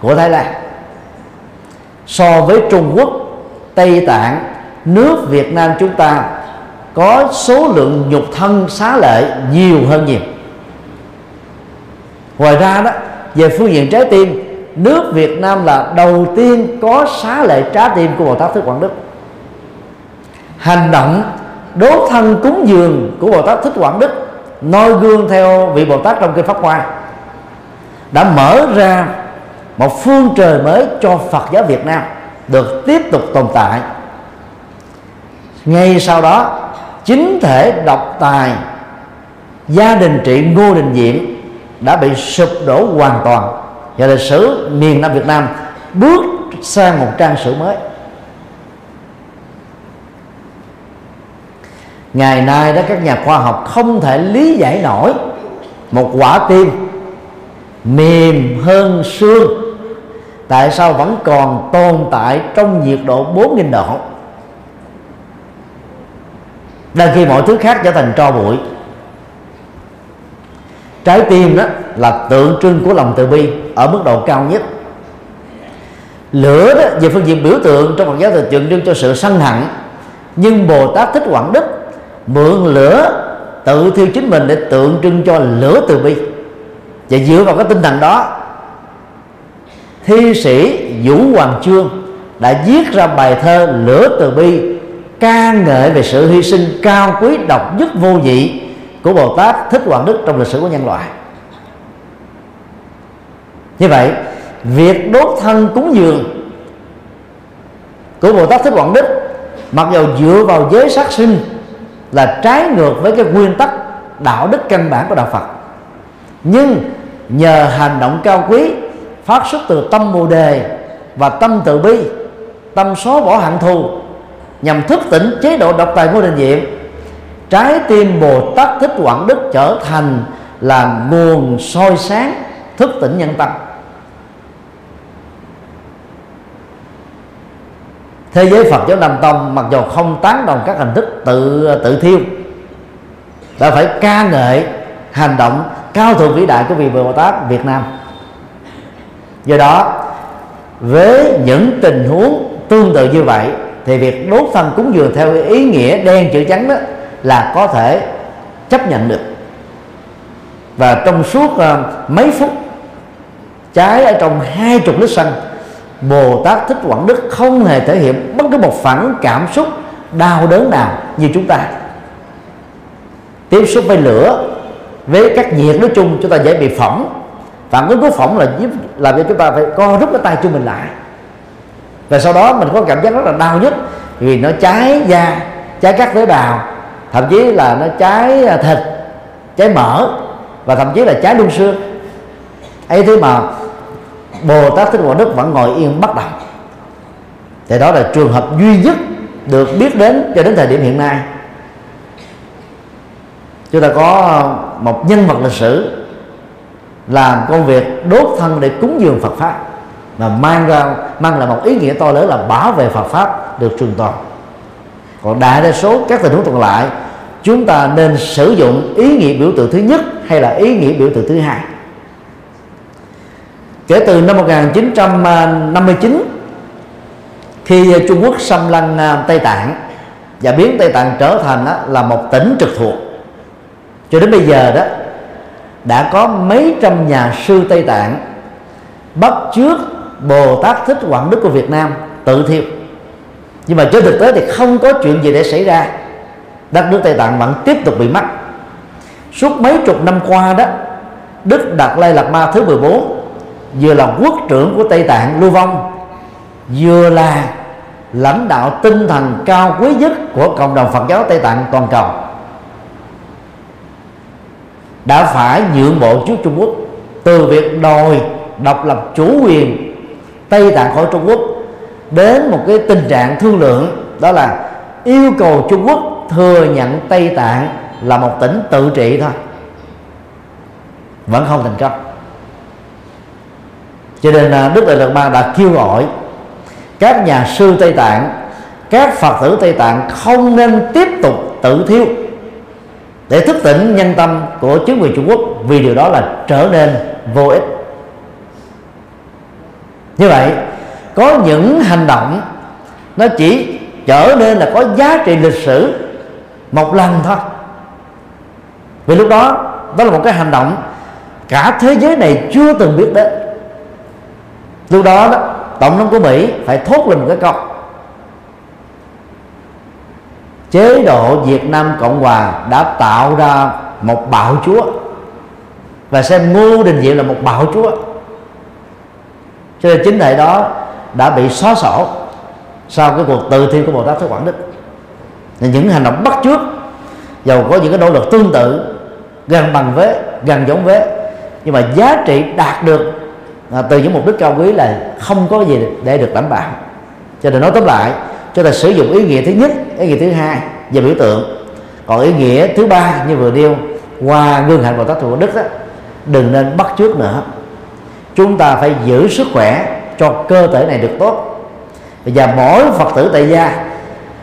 của thái lan. So với trung quốc, tây tạng, nước việt nam chúng ta có số lượng nhục thân xá lệ nhiều hơn nhiều. Ngoài ra đó, về phương diện trái tim, nước Việt Nam là đầu tiên có xá lệ trái tim của Bồ Tát Thích Quảng Đức. Hành động đốt thân cúng dường của Bồ Tát Thích Quảng Đức, noi gương theo vị Bồ Tát trong kinh Pháp Hoa, đã mở ra một phương trời mới cho Phật giáo Việt Nam được tiếp tục tồn tại. Ngay sau đó, chính thể độc tài, gia đình trị Ngô Đình Diệm đã bị sụp đổ hoàn toàn. Và lịch sử miền Nam Việt Nam bước sang một trang sử mới. Ngày nay đó các nhà khoa học không thể lý giải nổi. Một quả tim mềm hơn xương. Tại sao vẫn còn tồn tại trong nhiệt độ 4.000 độ? Đang khi mọi thứ khác trở thành tro bụi. Trái tim đó là tượng trưng của lòng từ bi ở mức độ cao nhất. Lửa đó về phương diện biểu tượng trong Phật giáo thực tượng trưng cho sự sân hận. Nhưng Bồ Tát thích Quảng Đức mượn lửa, tự thiêu chính mình để tượng trưng cho lửa từ bi. Và dựa vào cái tinh thần đó, thi sĩ Vũ Hoàng Trương đã viết ra bài thơ lửa từ bi, ca ngợi về sự hy sinh cao quý độc nhất vô nhị của Bồ Tát Thích Quảng Đức trong lịch sử của nhân loại. Như vậy, việc đốt thân cúng dường của Bồ Tát Thích Quảng Đức, mặc dù dựa vào giới sát sinh là trái ngược với cái nguyên tắc đạo đức căn bản của đạo Phật. Nhưng nhờ hành động cao quý, phát xuất từ tâm bồ đề và tâm từ bi, tâm xóa bỏ hận thù, nhằm thức tỉnh chế độ độc tài vô định diệm trái tim bồ tát thích quảng đức trở thành là nguồn soi sáng thức tỉnh nhân tâm. Thế giới Phật giáo Nam Tông mặc dù không tán đồng các hình thức tự tự thiêu đã phải ca ngợi hành động cao thượng vĩ đại của vị Bồ Tát Việt Nam. Do đó với những tình huống tương tự như vậy thì việc đốt thân cúng dường theo ý nghĩa đen chữ trắng đó là có thể chấp nhận được. Và trong suốt uh, mấy phút cháy ở trong hai chục lít xăng Bồ Tát Thích Quảng Đức không hề thể hiện bất cứ một phản cảm xúc đau đớn nào như chúng ta. Tiếp xúc với lửa, với các nhiệt nói chung, chúng ta dễ bị phỏng. Phản ứng của phỏng là giúp làm cho chúng ta phải co rút cái tay của mình lại. Và sau đó mình có cảm giác rất là đau nhất vì nó cháy da, cháy các tế bào, thậm chí là nó cháy à, thịt, cháy mỡ, và thậm chí là cháy luôn xương. Ấy thế mà bồ tát thích quảng đức vẫn ngồi yên bất động thì đó là trường hợp duy nhất được biết đến cho đến thời điểm hiện nay. Chúng ta có một nhân vật lịch sử làm công việc đốt thân để cúng dường Phật pháp mà mang ra, mang lại một ý nghĩa to lớn là bảo vệ Phật pháp được trường tồn còn đại đa số các tình huống còn lại, chúng ta nên sử dụng ý nghĩa biểu tượng thứ nhất hay là ý nghĩa biểu tượng thứ hai? Kể từ năm 1959 khi Trung Quốc xâm lăng à, Tây Tạng và biến Tây Tạng trở thành là một tỉnh trực thuộc. Cho đến bây giờ đó, đã có mấy trăm nhà sư Tây Tạng bắt trước Bồ Tát Thích Quảng Đức của Việt Nam tự thiêu. Nhưng mà trên thực tế thì không có chuyện gì để xảy ra. Đất nước Tây Tạng vẫn tiếp tục bị mất. Suốt mấy chục năm qua đó, Đức Đạt Lai Lạt Ma thứ 14 vừa là quốc trưởng của Tây Tạng Lưu Vong, vừa là lãnh đạo tinh thần cao quý nhất của cộng đồng Phật giáo Tây Tạng toàn cầu, đã phải nhượng bộ trước Trung Quốc. Từ việc đòi độc lập chủ quyền Tây Tạng khỏi Trung Quốc đến một cái tình trạng thương lượng, đó là yêu cầu Trung Quốc thừa nhận Tây Tạng là một tỉnh tự trị thôi, vẫn không thành công cho nên à, Đức Đại Lạt Ma đã kêu gọi các nhà sư Tây Tạng, các Phật tử Tây Tạng không nên tiếp tục tự thiêu để thức tỉnh nhân tâm của chính quyền Trung Quốc, vì điều đó là trở nên vô ích. Như vậy, có những hành động nó chỉ trở nên là có giá trị lịch sử một lần thôi. Vì lúc đó đó là một cái hành động cả thế giới này chưa từng biết đến lúc đó, đó tổng thống của mỹ phải thốt lên một cái câu. Chế độ Việt Nam Cộng Hòa đã tạo ra một bạo chúa. Và xem Ngô Đình Diệm là một bạo chúa. Cho nên chính tại đó đã bị xóa sổ sau cái cuộc từ thiện của Bồ Tát Thế Quảng Đức. Những hành động bắt trước dầu có những cái nỗ lực tương tự gần bằng với gần giống với nhưng mà giá trị đạt được à, từ những mục đích cao quý là không có gì để được đảm bảo cho nên nói tóm lại chúng ta sử dụng ý nghĩa thứ nhất ý nghĩa thứ hai về biểu tượng. Còn ý nghĩa thứ ba như vừa nêu qua gương hạnh bồ tát thù đức đó đừng nên bắt trước nữa. Chúng ta phải giữ sức khỏe cho cơ thể này được tốt. Và mỗi phật tử tại gia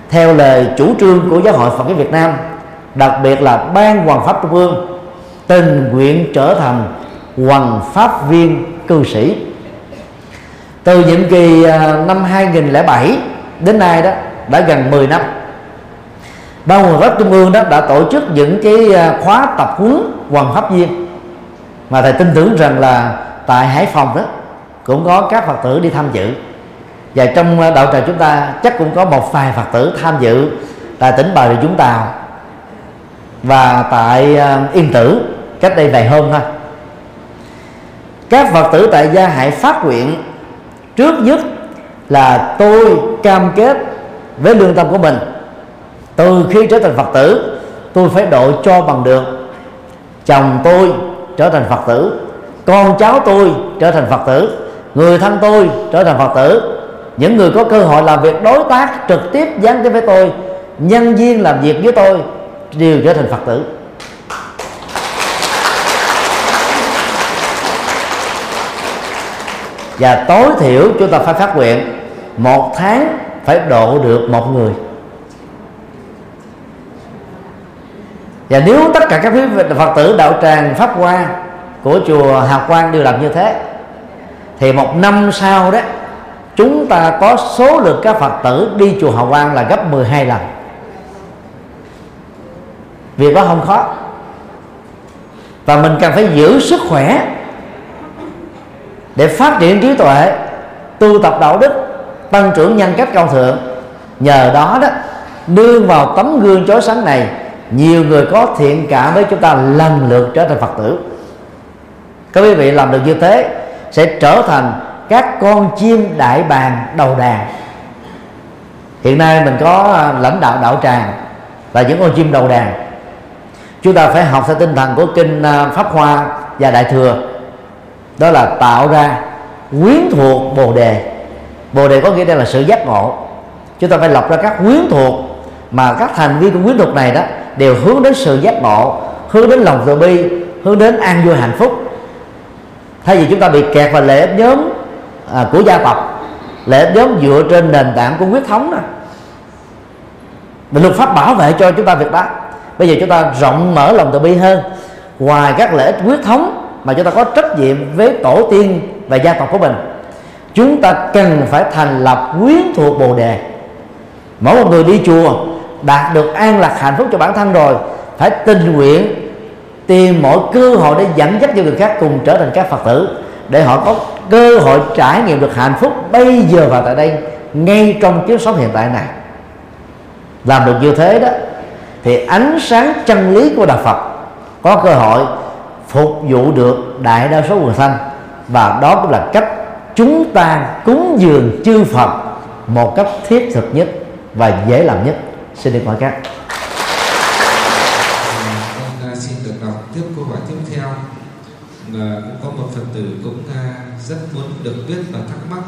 theo lời chủ trương của giáo hội phật giáo việt nam đặc biệt là ban hoàng pháp trung ương tình nguyện trở thành hoàng pháp viên cư sĩ. Từ nhiệm kỳ à, năm 2007 đến nay đó, đã gần 10 năm. Ban nguồn gốc trung ương đó đã tổ chức những cái à, khóa tập huấn hoàng pháp viên. Mà thầy tin tưởng rằng là tại hải phòng đó, cũng có các phật tử đi tham dự. Và trong à, đạo tràng chúng ta chắc cũng có một vài phật tử tham dự tại tỉnh bà rịa vũng tàu và tại yên tử, cách đây vài hôm thôi các phật tử tại gia hãy phát nguyện trước nhất là tôi cam kết với lương tâm của mình. Từ khi trở thành phật tử, tôi phải độ cho bằng được. Chồng tôi trở thành phật tử, con cháu tôi trở thành phật tử, người thân tôi trở thành phật tử. Những người có cơ hội làm việc đối tác trực tiếp gián tiếp với tôi, nhân viên làm việc với tôi đều trở thành phật tử. Và tối thiểu chúng ta phải phát nguyện, một tháng phải độ được một người. Và nếu tất cả các quý phật tử đạo tràng pháp hoa của chùa hào quang đều làm như thế, thì một năm sau đó, chúng ta có số lượng các phật tử đi chùa hào quang là gấp 12 lần. Việc đó không khó. Và mình cần phải giữ sức khỏe để phát triển trí tuệ, tu tập đạo đức, tăng trưởng nhân cách cao thượng. Nhờ đó đó, nương vào tấm gương chói sáng này, nhiều người có thiện cảm với chúng ta lần lượt trở thành phật tử. Các quý vị làm được như thế, sẽ trở thành các con chim đại bàng đầu đàn. Hiện nay mình có à, lãnh đạo đạo tràng là những con chim đầu đàn. Chúng ta phải học theo tinh thần của kinh à, pháp hoa và đại thừa đó là tạo ra quyến thuộc bồ đề. Bồ đề có nghĩa đây là sự giác ngộ. Chúng ta phải lọc ra các quyến thuộc mà các thành viên của quyến thuộc này đó đều hướng đến sự giác ngộ hướng đến lòng từ bi hướng đến an vui hạnh phúc. Thay vì chúng ta bị kẹt vào lễ nhóm à, của gia tộc lễ nhóm dựa trên nền tảng của huyết thống đó luật pháp bảo vệ cho chúng ta việc đó. Bây giờ chúng ta rộng mở lòng từ bi hơn ngoài các lợi ích huyết thống mà chúng ta có trách nhiệm với tổ tiên và gia tộc của mình. Chúng ta cần phải thành lập quyến thuộc bồ đề. Mỗi một người đi chùa đạt được an lạc hạnh phúc cho bản thân rồi, phải tình nguyện tìm mọi cơ hội để dẫn dắt cho người khác cùng trở thành các phật tử, để họ có cơ hội trải nghiệm được hạnh phúc bây giờ và tại đây, ngay trong kiếp sống hiện tại này. Làm được như thế đó, thì ánh sáng chân lý của đạo phật có cơ hội phục vụ được đại đa số người thân và đó cũng là cách chúng ta cúng dường chư Phật một cách thiết thực nhất và dễ làm nhất. Xin được hỏi các. Con à, xin được đọc tiếp câu hỏi tiếp theo. Là cũng có một phật tử cũng à, rất muốn được biết và thắc mắc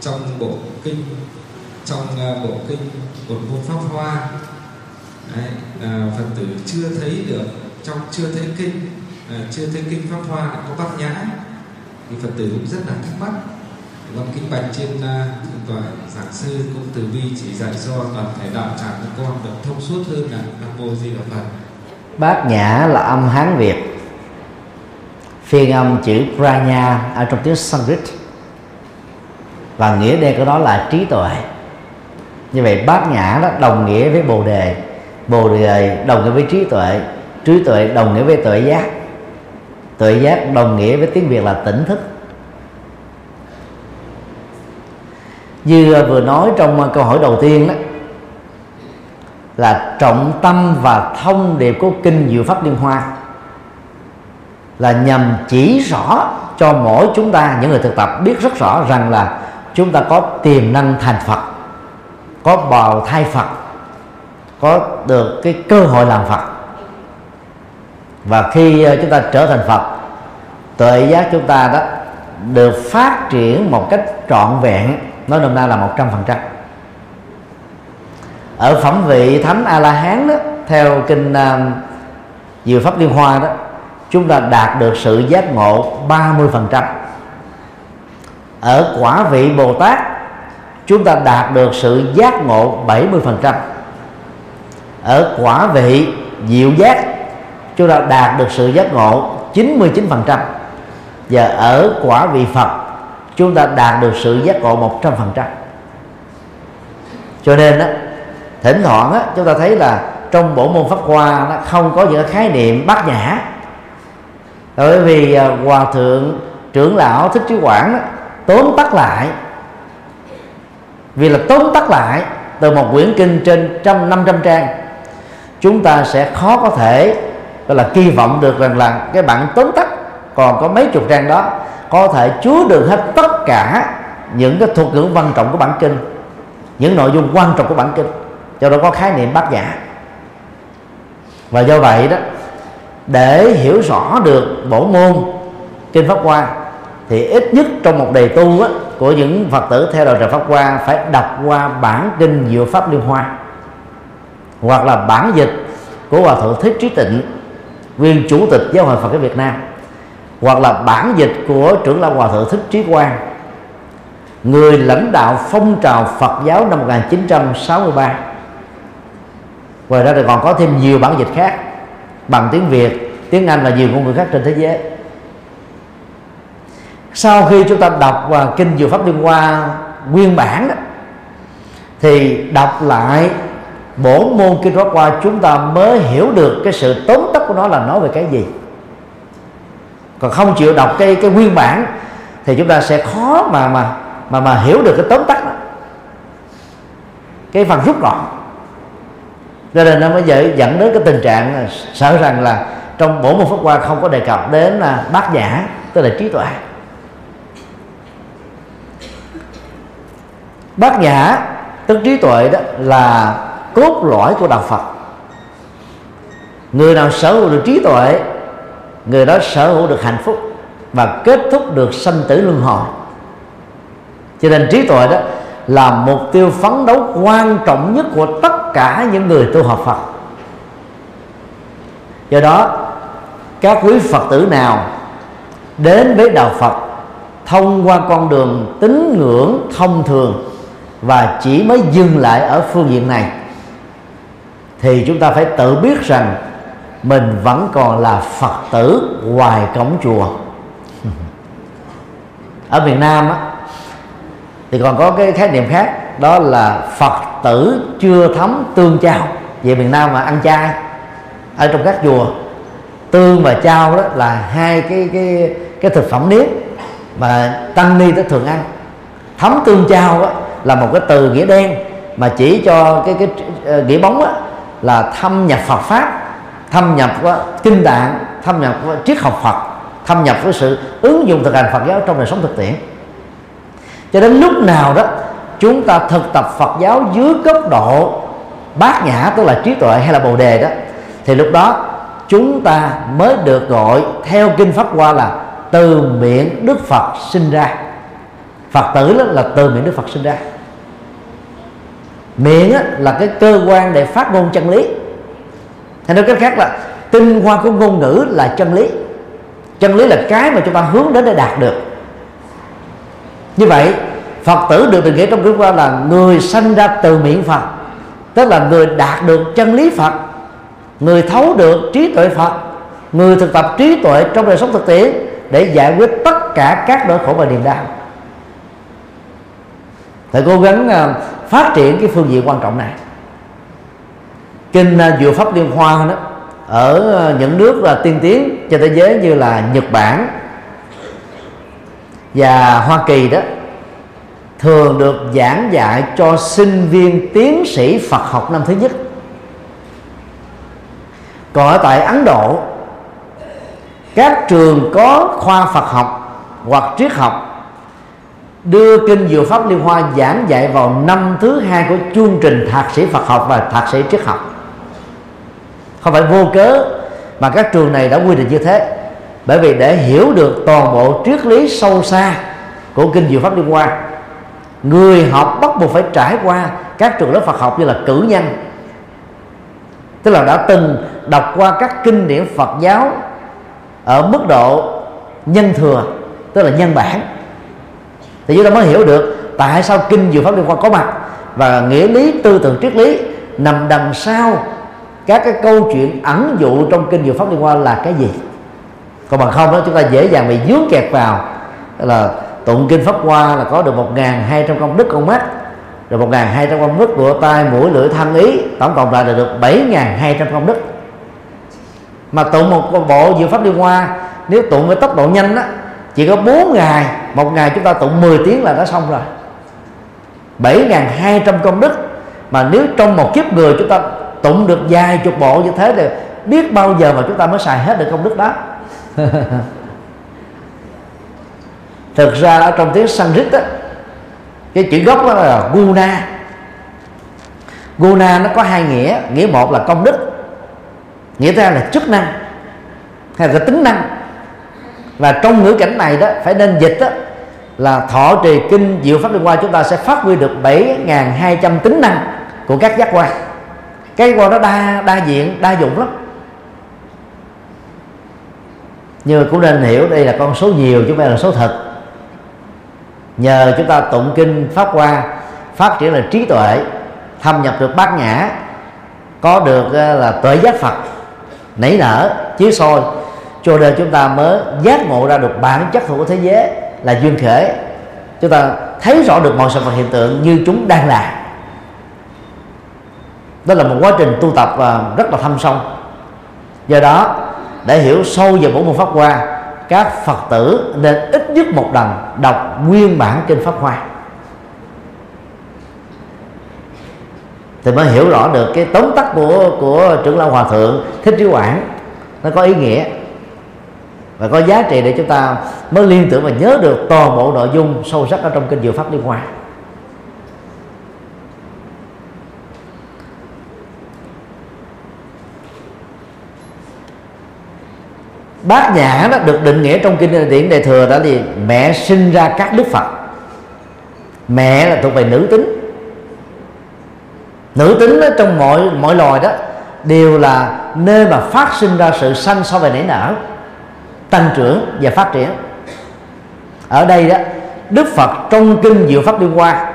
trong bộ kinh trong à, bộ kinh một môn pháp hoa. Đấy, phật tử chưa thấy được trong chưa thấy kinh Ờ, chưa thấy kinh pháp hoa có bát nhã. Thì phật tử cũng rất là thắc mắc. Con kính bạch trên ờ, thượng tòa giảng sư cũng từ bi chỉ dạy cho toàn thể đạo tràng của con được thông suốt hơn là nam mô di đà phật. Bát nhã là âm hán việt. Phiên âm chữ pranya ở trong tiếng sanskrit. Và nghĩa đen của nó là trí tuệ. Như vậy bát nhã đó đồng nghĩa với bồ đề. Bồ đề đồng nghĩa với trí tuệ trí tuệ đồng nghĩa với tuệ giác tuệ giác, đồng nghĩa với tiếng việt là tỉnh thức. Như ờ, vừa nói trong ờ, câu hỏi đầu tiên đó, là trọng tâm và thông điệp của kinh diệu pháp liên hoa là nhằm chỉ rõ cho mỗi chúng ta, những người thực tập biết rất rõ rằng là chúng ta có tiềm năng thành Phật, có bào thai Phật, có được cái cơ hội làm Phật và khi ờ, chúng ta trở thành Phật tuệ giác chúng ta đó được phát triển một cách trọn vẹn nói nôm na là một trăm phần trăm. Ở phẩm vị thánh a la hán đó theo kinh uh, diệu pháp liên hoa đó chúng ta đạt được sự giác ngộ 30 phần trăm. Ở quả vị bồ tát chúng ta đạt được sự giác ngộ 70 phần trăm. Ở quả vị diệu giác chúng ta đạt được sự giác ngộ 99 phần trăm. Và ở quả vị Phật chúng ta đạt được sự giác ngộ một trăm phần trăm. Cho nên đó, thỉnh thoảng đó, chúng ta thấy là trong bộ môn pháp hoa nó không có những khái niệm bát nhã. Bởi vì à, hòa thượng trưởng lão thích trí quảng tóm tắt lại. Vì là tóm tắt lại từ một quyển kinh trên trăm năm trăm trang chúng ta sẽ khó có thể đó là kỳ vọng được rằng là cái bản tóm tắt còn có mấy chục trang đó có thể chứa được hết tất cả những cái thuật ngữ văn trọng của bản kinh những nội dung quan trọng của bản kinh. Cho đó có khái niệm bát nhã. Và do vậy đó để hiểu rõ được bổ môn kinh pháp hoa thì ít nhất trong một đề tu á, của những phật tử theo đạo tràng pháp hoa phải đọc qua bản kinh diệu pháp liên hoa hoặc là bản dịch của hòa thượng thích trí tịnh nguyên chủ tịch giáo hội phật giáo việt nam hoặc là bản dịch của trưởng lão hòa thượng thích trí quang người lãnh đạo phong trào Phật giáo năm 1963 ngoài ra thì còn có thêm nhiều bản dịch khác bằng tiếng Việt tiếng Anh và nhiều ngôn ngữ khác trên thế giới. Sau khi chúng ta đọc và kinh Diệu Pháp Liên Hoa nguyên bản đó, thì đọc lại bổ môn kinh Pháp Hoa chúng ta mới hiểu được cái sự tóm của nó là nói về cái gì? Còn không chịu đọc cái cái nguyên bản thì chúng ta sẽ khó mà mà mà mà hiểu được cái tóm tắt đó. Cái phần rút gọn. Cho nên nó mới dễ dẫn đến cái tình trạng sợ rằng là trong bổ môn pháp qua không có đề cập đến là bát nhã, tức là trí tuệ. Bát nhã, tức trí tuệ đó là cốt lõi của đạo phật người nào sở hữu được trí tuệ, người đó sở hữu được hạnh phúc và kết thúc được sanh tử luân hồi. Cho nên trí tuệ đó là mục tiêu phấn đấu quan trọng nhất của tất cả những người tu học Phật. Do đó, các quý Phật tử nào đến với đạo Phật thông qua con đường tín ngưỡng thông thường và chỉ mới dừng lại ở phương diện này, thì chúng ta phải tự biết rằng mình vẫn còn là Phật tử ngoài cổng chùa. Ở miền Nam á, thì còn có cái khái niệm khác đó là phật tử chưa thấm tương chao. Về miền nam mà ăn chay ở trong các chùa tương và chao đó là hai cái cái cái thực phẩm nếp mà tăng ni đó thường ăn. Thấm tương chao đó, là một cái từ nghĩa đen mà chỉ cho cái cái ờ, nghĩa bóng đó, là thâm nhập Phật pháp thâm nhập với kinh tạng, thâm nhập với triết học Phật, thâm nhập với sự ứng dụng thực hành Phật giáo trong đời sống thực tiễn. Cho đến lúc nào đó, chúng ta thực tập Phật giáo dưới cấp độ bát nhã, tức là trí tuệ hay là bồ đề đó, thì lúc đó chúng ta mới được gọi theo kinh pháp hoa là từ miệng Đức Phật sinh ra. Phật tử đó là từ miệng Đức Phật sinh ra. Miệng là cái cơ quan để phát ngôn chân lý hay nói cách khác là tinh hoa của ngôn ngữ là chân lý. Chân lý là cái mà chúng ta hướng đến để đạt được. Như vậy, phật tử được định nghĩa trong kinh qua là người sanh ra từ miệng phật, tức là người đạt được chân lý phật, người thấu được trí tuệ phật, người thực tập trí tuệ trong đời sống thực tiễn để giải quyết tất cả các nỗi khổ và niềm đau. Phải cố gắng à, phát triển cái phương diện quan trọng này kinh à, Diệu pháp liên hoa đó ở à, những nước là tiên tiến trên thế giới như là Nhật Bản và Hoa Kỳ đó thường được giảng dạy cho sinh viên tiến sĩ Phật học năm thứ nhất. Còn ở tại Ấn Độ các trường có khoa Phật học hoặc triết học đưa kinh Diệu Pháp Liên Hoa giảng dạy vào năm thứ hai của chương trình thạc sĩ Phật học và thạc sĩ triết học không phải vô cớ mà các trường này đã quy định như thế. Bởi vì để hiểu được toàn bộ triết lý sâu xa của kinh diệu pháp liên quan người học bắt buộc phải trải qua các trường lớp Phật học như là cử nhân. Tức là đã từng đọc qua các kinh điển Phật giáo ở mức độ nhân thừa, tức là nhân bản. Thì chúng ta mới hiểu được tại sao kinh diệu pháp liên quan có mặt và nghĩa lý tư tưởng triết lý nằm đằng sau các cái câu chuyện ẩn dụ trong kinh diệu pháp liên Hoa là cái gì? Còn bằng không đó, chúng ta dễ dàng bị dướng kẹt vào. Là tụng kinh pháp hoa là có được một ngàn hai trăm công đức con mắt, rồi một ngàn hai trăm công đức của tai, mũi, lưỡi, thân ý, tổng cộng lại là được bảy ngàn hai trăm công đức. Mà tụng một bộ diệu pháp liên hoa, nếu tụng với tốc độ nhanh đó chỉ có 4 ngày, một ngày chúng ta tụng 10 tiếng là đã xong rồi. 7.200 công đức, mà nếu trong một kiếp người chúng ta tụng được vài chục bộ như thế thì biết bao giờ mà chúng ta mới xài hết được công đức đó. [laughs] Thực ra ở trong tiếng Sanskrit á, cái chữ gốc đó là guna. Guna nó có hai nghĩa. Nghĩa một là công đức, nghĩa thứ hai là chức năng, hay là tính năng. Và trong ngữ cảnh này đó, phải nên dịch đó là thọ trì kinh, diệu pháp liên quan, chúng ta sẽ phát huy được 7.200 tính năng của các giác quan cái quan nó đa đa diện, đa dụng lắm. Nhưng cũng nên hiểu đây là con số nhiều chứ không phải là số thật. Nhờ chúng ta tụng kinh pháp hoa, phát triển là trí tuệ, thâm nhập được bát nhã, có được ờ, là tuệ giác phật, nảy nở, chiếu soi, cho nên chúng ta mới giác ngộ ra được bản chất của thế giới là duyên khởi. Chúng ta thấy rõ được mọi sự vật hiện tượng như chúng đang là đó là một quá trình tu tập và rất là thâm sâu. Do đó, để hiểu sâu về bộ môn pháp hoa, các phật tử nên ít nhất một lần đọc nguyên bản kinh pháp hoa. Thì mới hiểu rõ được cái tóm tắt của của trưởng lão hòa thượng thích trí quảng. Nó có ý nghĩa và có giá trị để chúng ta mới liên tưởng và nhớ được toàn bộ nội dung sâu sắc ở trong kinh diệu pháp liên hoa. Bát nhã đó được định nghĩa trong kinh điển đại thừa đó thì mẹ sinh ra các đức phật. Mẹ là thuộc về nữ tính. Nữ tính đó, trong mọi mọi loài đó đều là nơi mà phát sinh ra sự sanh sau về nảy nở tăng trưởng và phát triển. Ở đây đó đức phật trong kinh diệu pháp liên hoa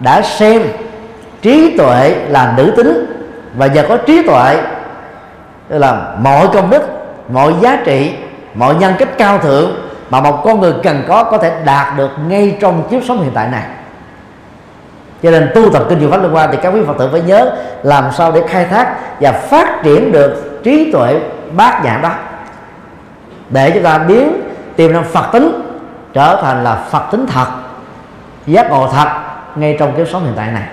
đã xem trí tuệ là nữ tính và giờ có trí tuệ là mọi công đức mọi giá trị, mọi nhân cách cao thượng mà một con người cần có có thể đạt được ngay trong kiếp sống hiện tại này. Cho nên tu tập kinh diệu pháp liên quan thì các quý phật tử phải nhớ làm sao để khai thác và phát triển được trí tuệ bát nhã đó. Để chúng ta biến tiềm năng phật tính trở thành là phật tính thật, giác ngộ thật ngay trong kiếp sống hiện tại này.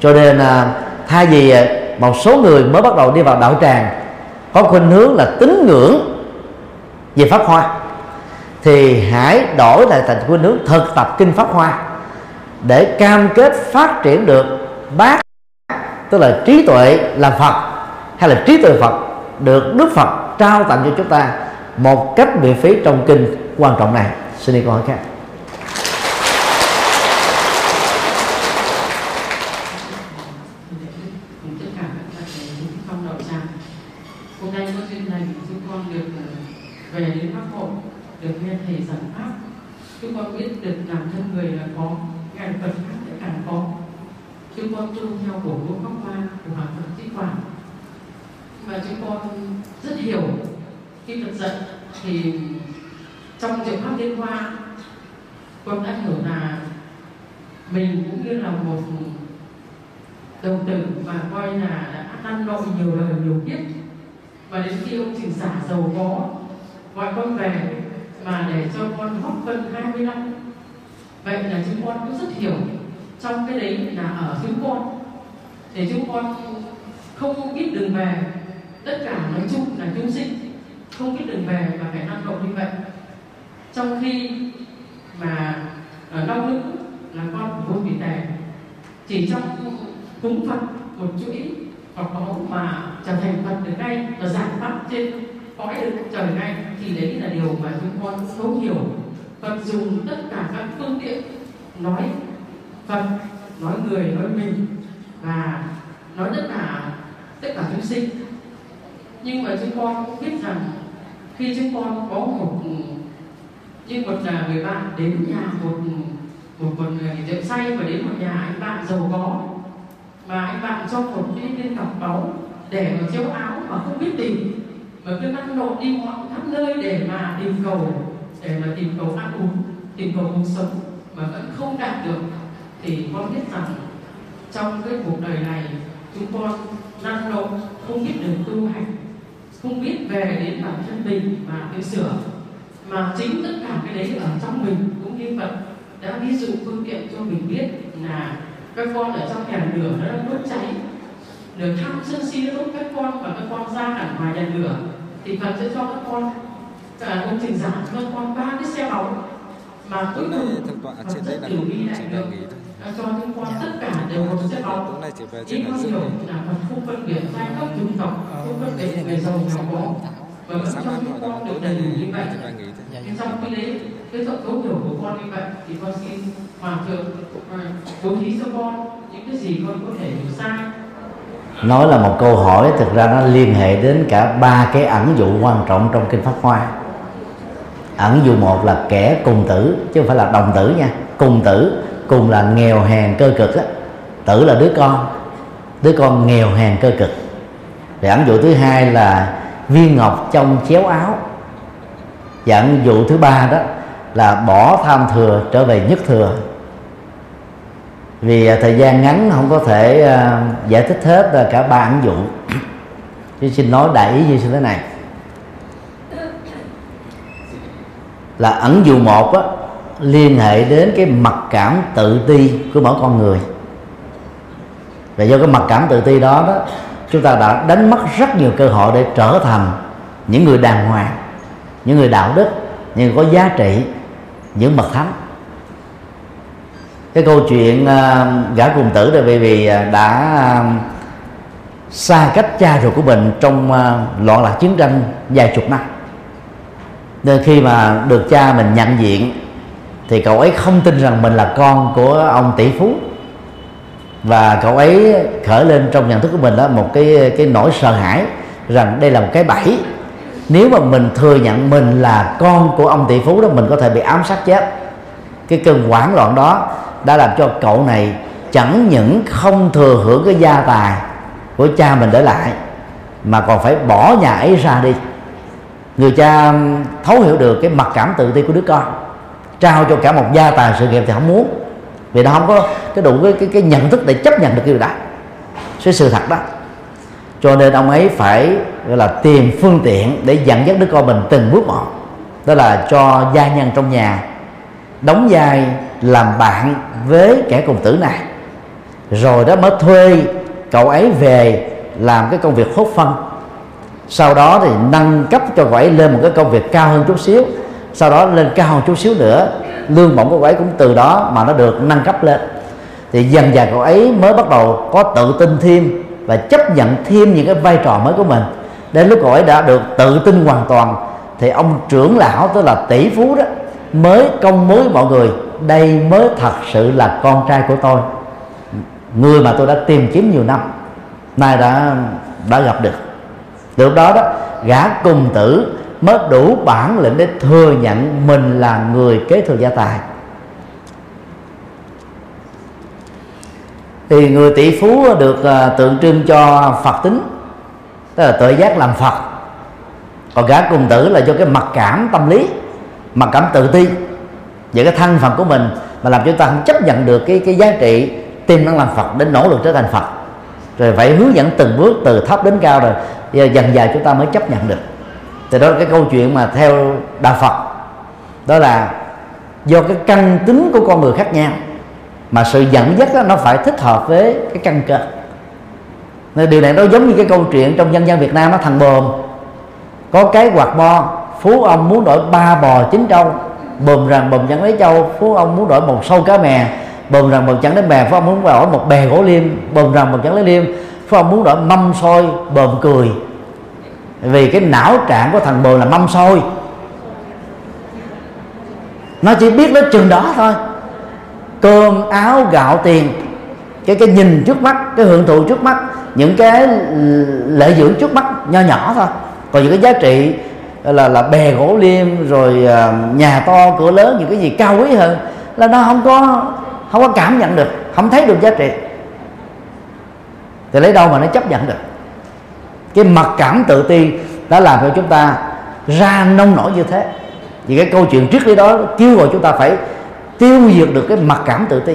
Cho nên à, thay vì à, một số người mới bắt đầu đi vào đạo tràng có khuynh hướng là tín ngưỡng về pháp hoa. Thì hãy đổi lại thành khuynh hướng thực tập kinh pháp hoa để cam kết phát triển được bát, tức là trí tuệ làm phật hay là trí tuệ phật được đức phật trao tặng cho chúng ta một cách miễn phí trong kinh quan trọng này. Xin đi câu hỏi khác về đến pháp hội được nghe thầy giảng pháp chúng con biết được làm thân người là có ngài phật pháp sẽ càng có chúng con tu theo của vua pháp hoa của hòa thượng thích quảng. Và chúng con rất hiểu khi Phật dạy thì trong trường pháp liên hoa, con đã hiểu là mình cũng như là một đồng tử và coi là đã ăn nội nhiều lời, nhiều kiếp. Và đến khi ông trình giả giàu có, gọi con về mà để cho con góp phân 20 năm. Vậy là chúng con cũng rất hiểu trong cái đấy là ở chúng con để chúng con không biết đường về. Tất cả nói chung là chúng sinh. Không biết đường về mà phải năng động như vậy. Trong khi mà ở long nữ là con của vua vị tề, chỉ trong cúng phật một chuỗi hoặc có mà trở thành phật được ngay và giải pháp trên cõi được trời ngay, thì đấy là điều mà chúng con thấu hiểu. Phật dùng tất cả các phương tiện nói phật nói người, nói mình và nói tất cả tất cả chúng sinh. Nhưng mà chúng con cũng biết rằng khi chúng con có một, như một là người bạn đến nhà một một một người rượu say và đến một nhà anh bạn giàu có, mà anh bạn cho một cái viên ngọc báu để mà chiếu áo mà không biết tìm, mà cứ năng lộn đi mọi khắp nơi để mà tìm cầu, để mà tìm cầu ăn uống, tìm cầu cuộc sống mà vẫn không đạt được thì con biết rằng trong cái cuộc đời này chúng con lăn lộn không biết đường tu hành không biết về đến bản thân mình mà tự sửa mà chính tất cả cái đấy ở trong mình cũng như vậy đã ví dụ phương tiện cho mình biết là các con ở trong nhà lửa nó đang đốt cháy lửa tham sân si nó đốt các con và các con ra hẳn ngoài nhà lửa thì Phật sẽ cho các con cả công trình giảng cho các con ba cái xe bóng mà cuối cùng Phật không ly chỉ lại được cho các con tất cả đều một xe bóng về ý dựng hiểu là Phật không phân biệt giai cấp chủng tộc không phân biệt người giàu nghèo có và vẫn cho là con được tối đầy đủ như vậy về nhưng trong khi đấy cái thợ thấu hiểu của con như vậy thì con xin hòa thượng à, bố thí cho con những cái gì con có thể hiểu sai. Nói là một câu hỏi thực ra nó liên hệ đến cả ba cái ẩn dụ quan trọng trong kinh pháp hoa. Ẩn dụ một là kẻ cùng tử chứ không phải là đồng tử nha. Cùng tử cùng là nghèo hèn cơ cực á. Tử là đứa con đứa con nghèo hèn cơ cực. Rồi ẩn dụ thứ hai là viên ngọc trong chéo áo. Và ẩn dụ thứ ba đó là bỏ tham thừa trở về nhất thừa. Vì à, thời gian ngắn không có thể à, giải thích hết à, cả ba ẩn dụ chứ xin nói đại ý như thế này. Là ẩn dụ một á, liên hệ đến cái mặc cảm tự ti của mỗi con người. Và do cái mặc cảm tự ti đó đó chúng ta đã đánh mất rất nhiều cơ hội để trở thành những người đàng hoàng những người đạo đức những người có giá trị những bậc thánh. Cái câu chuyện uh, gã cùng tử là bởi vì à, đã uh, xa cách cha ruột của mình trong uh, loạn lạc chiến tranh vài chục năm. Nên khi mà được cha mình nhận diện thì cậu ấy không tin rằng mình là con của ông tỷ phú. Và cậu ấy khởi lên trong nhận thức của mình đó một cái cái nỗi sợ hãi rằng đây là một cái bẫy. Nếu mà mình thừa nhận mình là con của ông tỷ phú đó, mình có thể bị ám sát chết. Cái cơn hoảng loạn đó đã làm cho cậu này chẳng những không thừa hưởng cái gia tài của cha mình để lại, mà còn phải bỏ nhà ấy ra đi. Người cha thấu hiểu được cái mặc cảm tự ti của đứa con trao cho cả một gia tài sự nghiệp thì không muốn. Vì nó không có cái đủ cái cái, cái nhận thức để chấp nhận được cái điều đó. Cái sự thật đó. Cho nên ông ấy phải gọi là tìm phương tiện để dẫn dắt đứa con mình từng bước một. Đó là cho gia nhân trong nhà đóng vai làm bạn với kẻ cùng tử này. Rồi đó mới thuê cậu ấy về làm cái công việc hốt phân. Sau đó thì nâng cấp cho cậu ấy lên một cái công việc cao hơn chút xíu sau đó lên cao chút xíu nữa, lương bổng của cậu ấy cũng từ đó mà nó được nâng cấp lên. Thì dần dần cậu ấy mới bắt đầu có tự tin thêm và chấp nhận thêm những cái vai trò mới của mình. Đến lúc cậu ấy đã được tự tin hoàn toàn, thì ông trưởng lão, tức là tỷ phú đó, mới công bố với mọi người, đây mới thật sự là con trai của tôi. Người mà tôi đã tìm kiếm nhiều năm, nay đã đã gặp được. Từ lúc đó đó, gã cùng tử mới đủ bản lĩnh để thừa nhận mình là người kế thừa gia tài. Thì người tỷ phú được à, tượng trưng cho phật tính, tức là tự giác làm phật. Còn gã cùng tử là do cái mặc cảm tâm lý, mặc cảm tự ti về cái thân phận của mình mà làm cho ta không chấp nhận được cái cái giá trị tiềm năng làm phật đến nỗ lực trở thành phật. Rồi phải hướng dẫn từng bước từ thấp đến cao rồi, giờ dần dần chúng ta mới chấp nhận được thì đó là cái câu chuyện mà theo đạo phật. Đó là do cái căn tính của con người khác nhau, mà sự dẫn dắt đó nó phải thích hợp với cái căn cơ. Nên điều này nó giống như cái câu chuyện trong dân gian Việt Nam nó thằng bồm. Có cái quạt bo, phú ông muốn đổi ba bò chín trâu. Bồm rằng bồm chẳng lấy trâu, phú ông muốn đổi một sâu cá mè. Bồm rằng bồm chẳng lấy mè, phú ông muốn đổi một bè gỗ liêm. Bồm rằng bồm chẳng lấy liêm, phú ông muốn đổi mâm soi bồm cười vì cái não trạng của thằng bồ là mâm sôi nó chỉ biết nó chừng đó thôi. Cơm, áo, gạo, tiền. Cái cái nhìn trước mắt, cái hưởng thụ trước mắt. Những cái lợi dưỡng trước mắt, nho nhỏ thôi. Còn những cái giá trị là là bè gỗ liêm, rồi ờ, nhà to, cửa lớn, những cái gì cao quý hơn, là nó không có không có cảm nhận được, không thấy được giá trị. Thì lấy đâu mà nó chấp nhận được? Cái mặc cảm tự ti đã làm cho chúng ta ra nông nổi như thế. Vì cái câu chuyện trước lý đó kêu gọi chúng ta phải tiêu diệt được cái mặc cảm tự ti.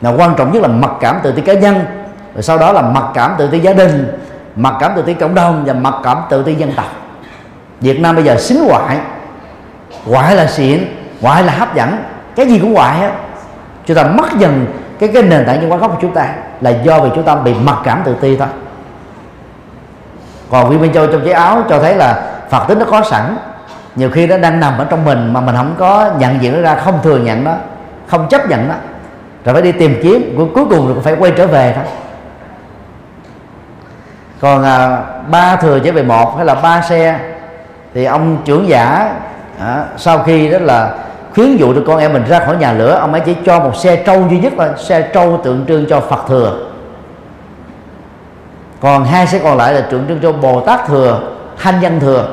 Là quan trọng nhất là mặc cảm tự ti cá nhân, rồi sau đó là mặc cảm tự ti gia đình, mặc cảm tự ti cộng đồng và mặc cảm tự ti dân tộc. Việt Nam bây giờ xính ngoại ngoại là xịn ngoại là hấp dẫn. Cái gì cũng hoại hết. Chúng ta mất dần cái cái nền tảng nhân hóa gốc của chúng ta là do vì chúng ta bị mặc cảm tự ti thôi còn viên minh châu trong chiếc áo cho thấy là phật tính nó có sẵn. Nhiều khi nó đang nằm ở trong mình mà mình không có nhận diện nó ra không thừa nhận nó không chấp nhận nó. Rồi phải đi tìm kiếm cuối cùng rồi phải quay trở về thôi. Còn à, ba thừa trở về một hay là ba xe thì ông trưởng giả à, sau khi đó là khuyến dụ được con em mình ra khỏi nhà lửa ông ấy chỉ cho một xe trâu duy nhất là xe trâu tượng trưng cho phật thừa còn hai sẽ còn lại là tượng trưng cho bồ tát thừa, thanh văn thừa.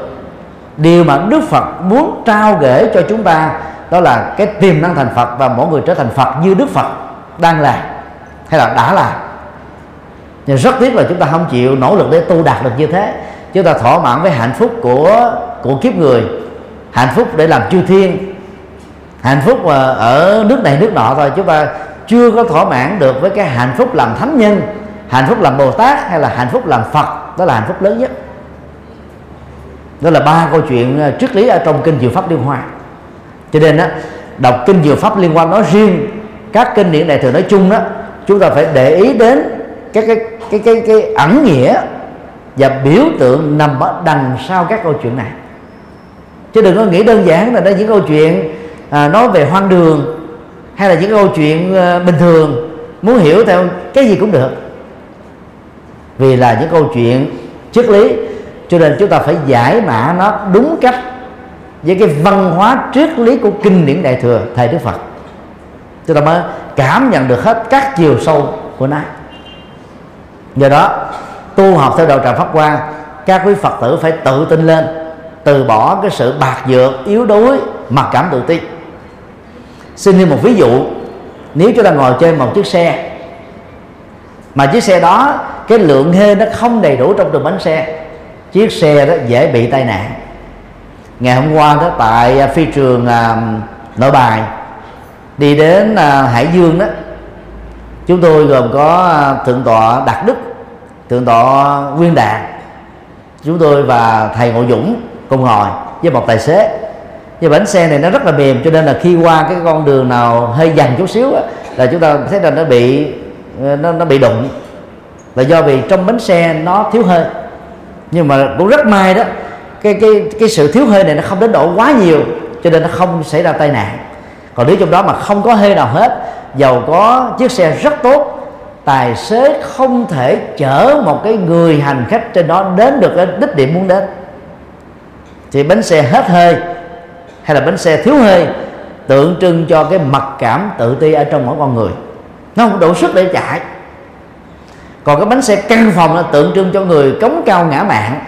Điều mà đức phật muốn trao gửi cho chúng ta đó là cái tiềm năng thành phật và mỗi người trở thành phật như đức phật đang là hay là đã là. Nhưng rất tiếc là chúng ta không chịu nỗ lực để tu đạt được như thế. Chúng ta thỏa mãn với hạnh phúc của của kiếp người, hạnh phúc để làm chư thiên, hạnh phúc ờ, ở nước này nước nọ thôi. Chúng ta chưa có thỏa mãn được với cái hạnh phúc làm thánh nhân hạnh phúc làm bồ tát hay là hạnh phúc làm phật? Đó là hạnh phúc lớn nhất. Đó là ba câu chuyện ờ, triết lý ở trong kinh diệu pháp liên hoa. Cho nên đó đọc kinh diệu pháp liên quan nói riêng các kinh điển đại thừa nói chung đó chúng ta phải để ý đến cái cái cái cái cái ẩn nghĩa và biểu tượng nằm ở đằng sau các câu chuyện này. Chứ đừng có nghĩ đơn giản là đây những câu chuyện à, nói về hoang đường hay là những câu chuyện à, bình thường. Muốn hiểu theo cái gì cũng được vì là những câu chuyện triết lý, cho nên chúng ta phải giải mã nó đúng cách với cái văn hóa triết lý của kinh điển đại thừa, thầy đức phật. Chúng ta mới cảm nhận được hết các chiều sâu của nó. Do đó, tu học theo đạo tràng pháp hoa, các quý phật tử phải tự tin lên, từ bỏ cái sự bạc dược, yếu đuối mặc cảm tự ti. Xin thêm một ví dụ, nếu chúng ta ngồi trên một chiếc xe, mà chiếc xe đó cái lượng hê nó không đầy đủ trong từng bánh xe. Chiếc xe đó dễ bị tai nạn. Ngày hôm qua đó tại à, phi trường à, nội bài đi đến à, hải dương đó chúng tôi gồm có à, thượng tọa đạt đức thượng tọa nguyên đạt chúng tôi và thầy ngộ dũng cùng ngồi với một tài xế. Nhưng bánh xe này nó rất là mềm cho nên là khi qua cái con đường nào hơi dằn chút xíu á, là chúng ta thấy rằng nó bị nó, nó bị đụng là do vì trong bánh xe nó thiếu hơi. Nhưng mà cũng rất may đó, cái cái cái sự thiếu hơi này nó không đến độ quá nhiều, cho nên nó không xảy ra tai nạn. Còn nếu trong đó mà không có hơi nào hết dầu có chiếc xe rất tốt, tài xế không thể chở một cái người hành khách trên đó đến được cái đích điểm muốn đến. Thì bánh xe hết hơi, hay là bánh xe thiếu hơi, tượng trưng cho cái mặc cảm tự ti ở trong mỗi con người. Nó không đủ sức để chạy còn cái bánh xe căn phòng là tượng trưng cho người cống cao ngã mạng.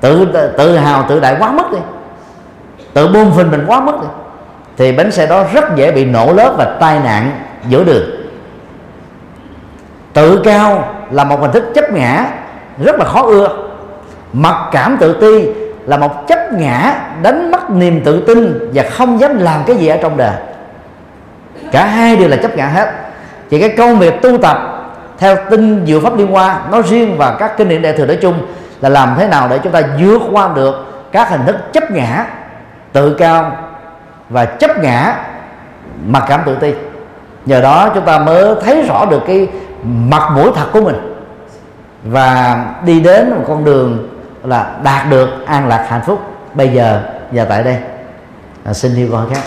Tự tự hào, tự đại quá mức đi. Tự buông phình mình quá mức đi. Thì bánh xe đó rất dễ bị nổ lớp và tai nạn giữa đường. Tự cao là một hình thức chấp ngã, rất là khó ưa. Mặc cảm tự ti là một chấp ngã đánh mất niềm tự tin và không dám làm cái gì ở trong đời. Cả hai đều là chấp ngã hết. Chỉ cái công việc tu tập theo tinh diệu pháp liên hoa nói riêng và các kinh điển đại thừa nói chung là làm thế nào để chúng ta vượt qua được các hình thức chấp ngã tự cao và chấp ngã mặc cảm tự ti. Nhờ đó chúng ta mới thấy rõ được cái mặt mũi thật của mình và đi đến một con đường là đạt được an lạc hạnh phúc. Bây giờ và tại đây à, xin yêu con khác.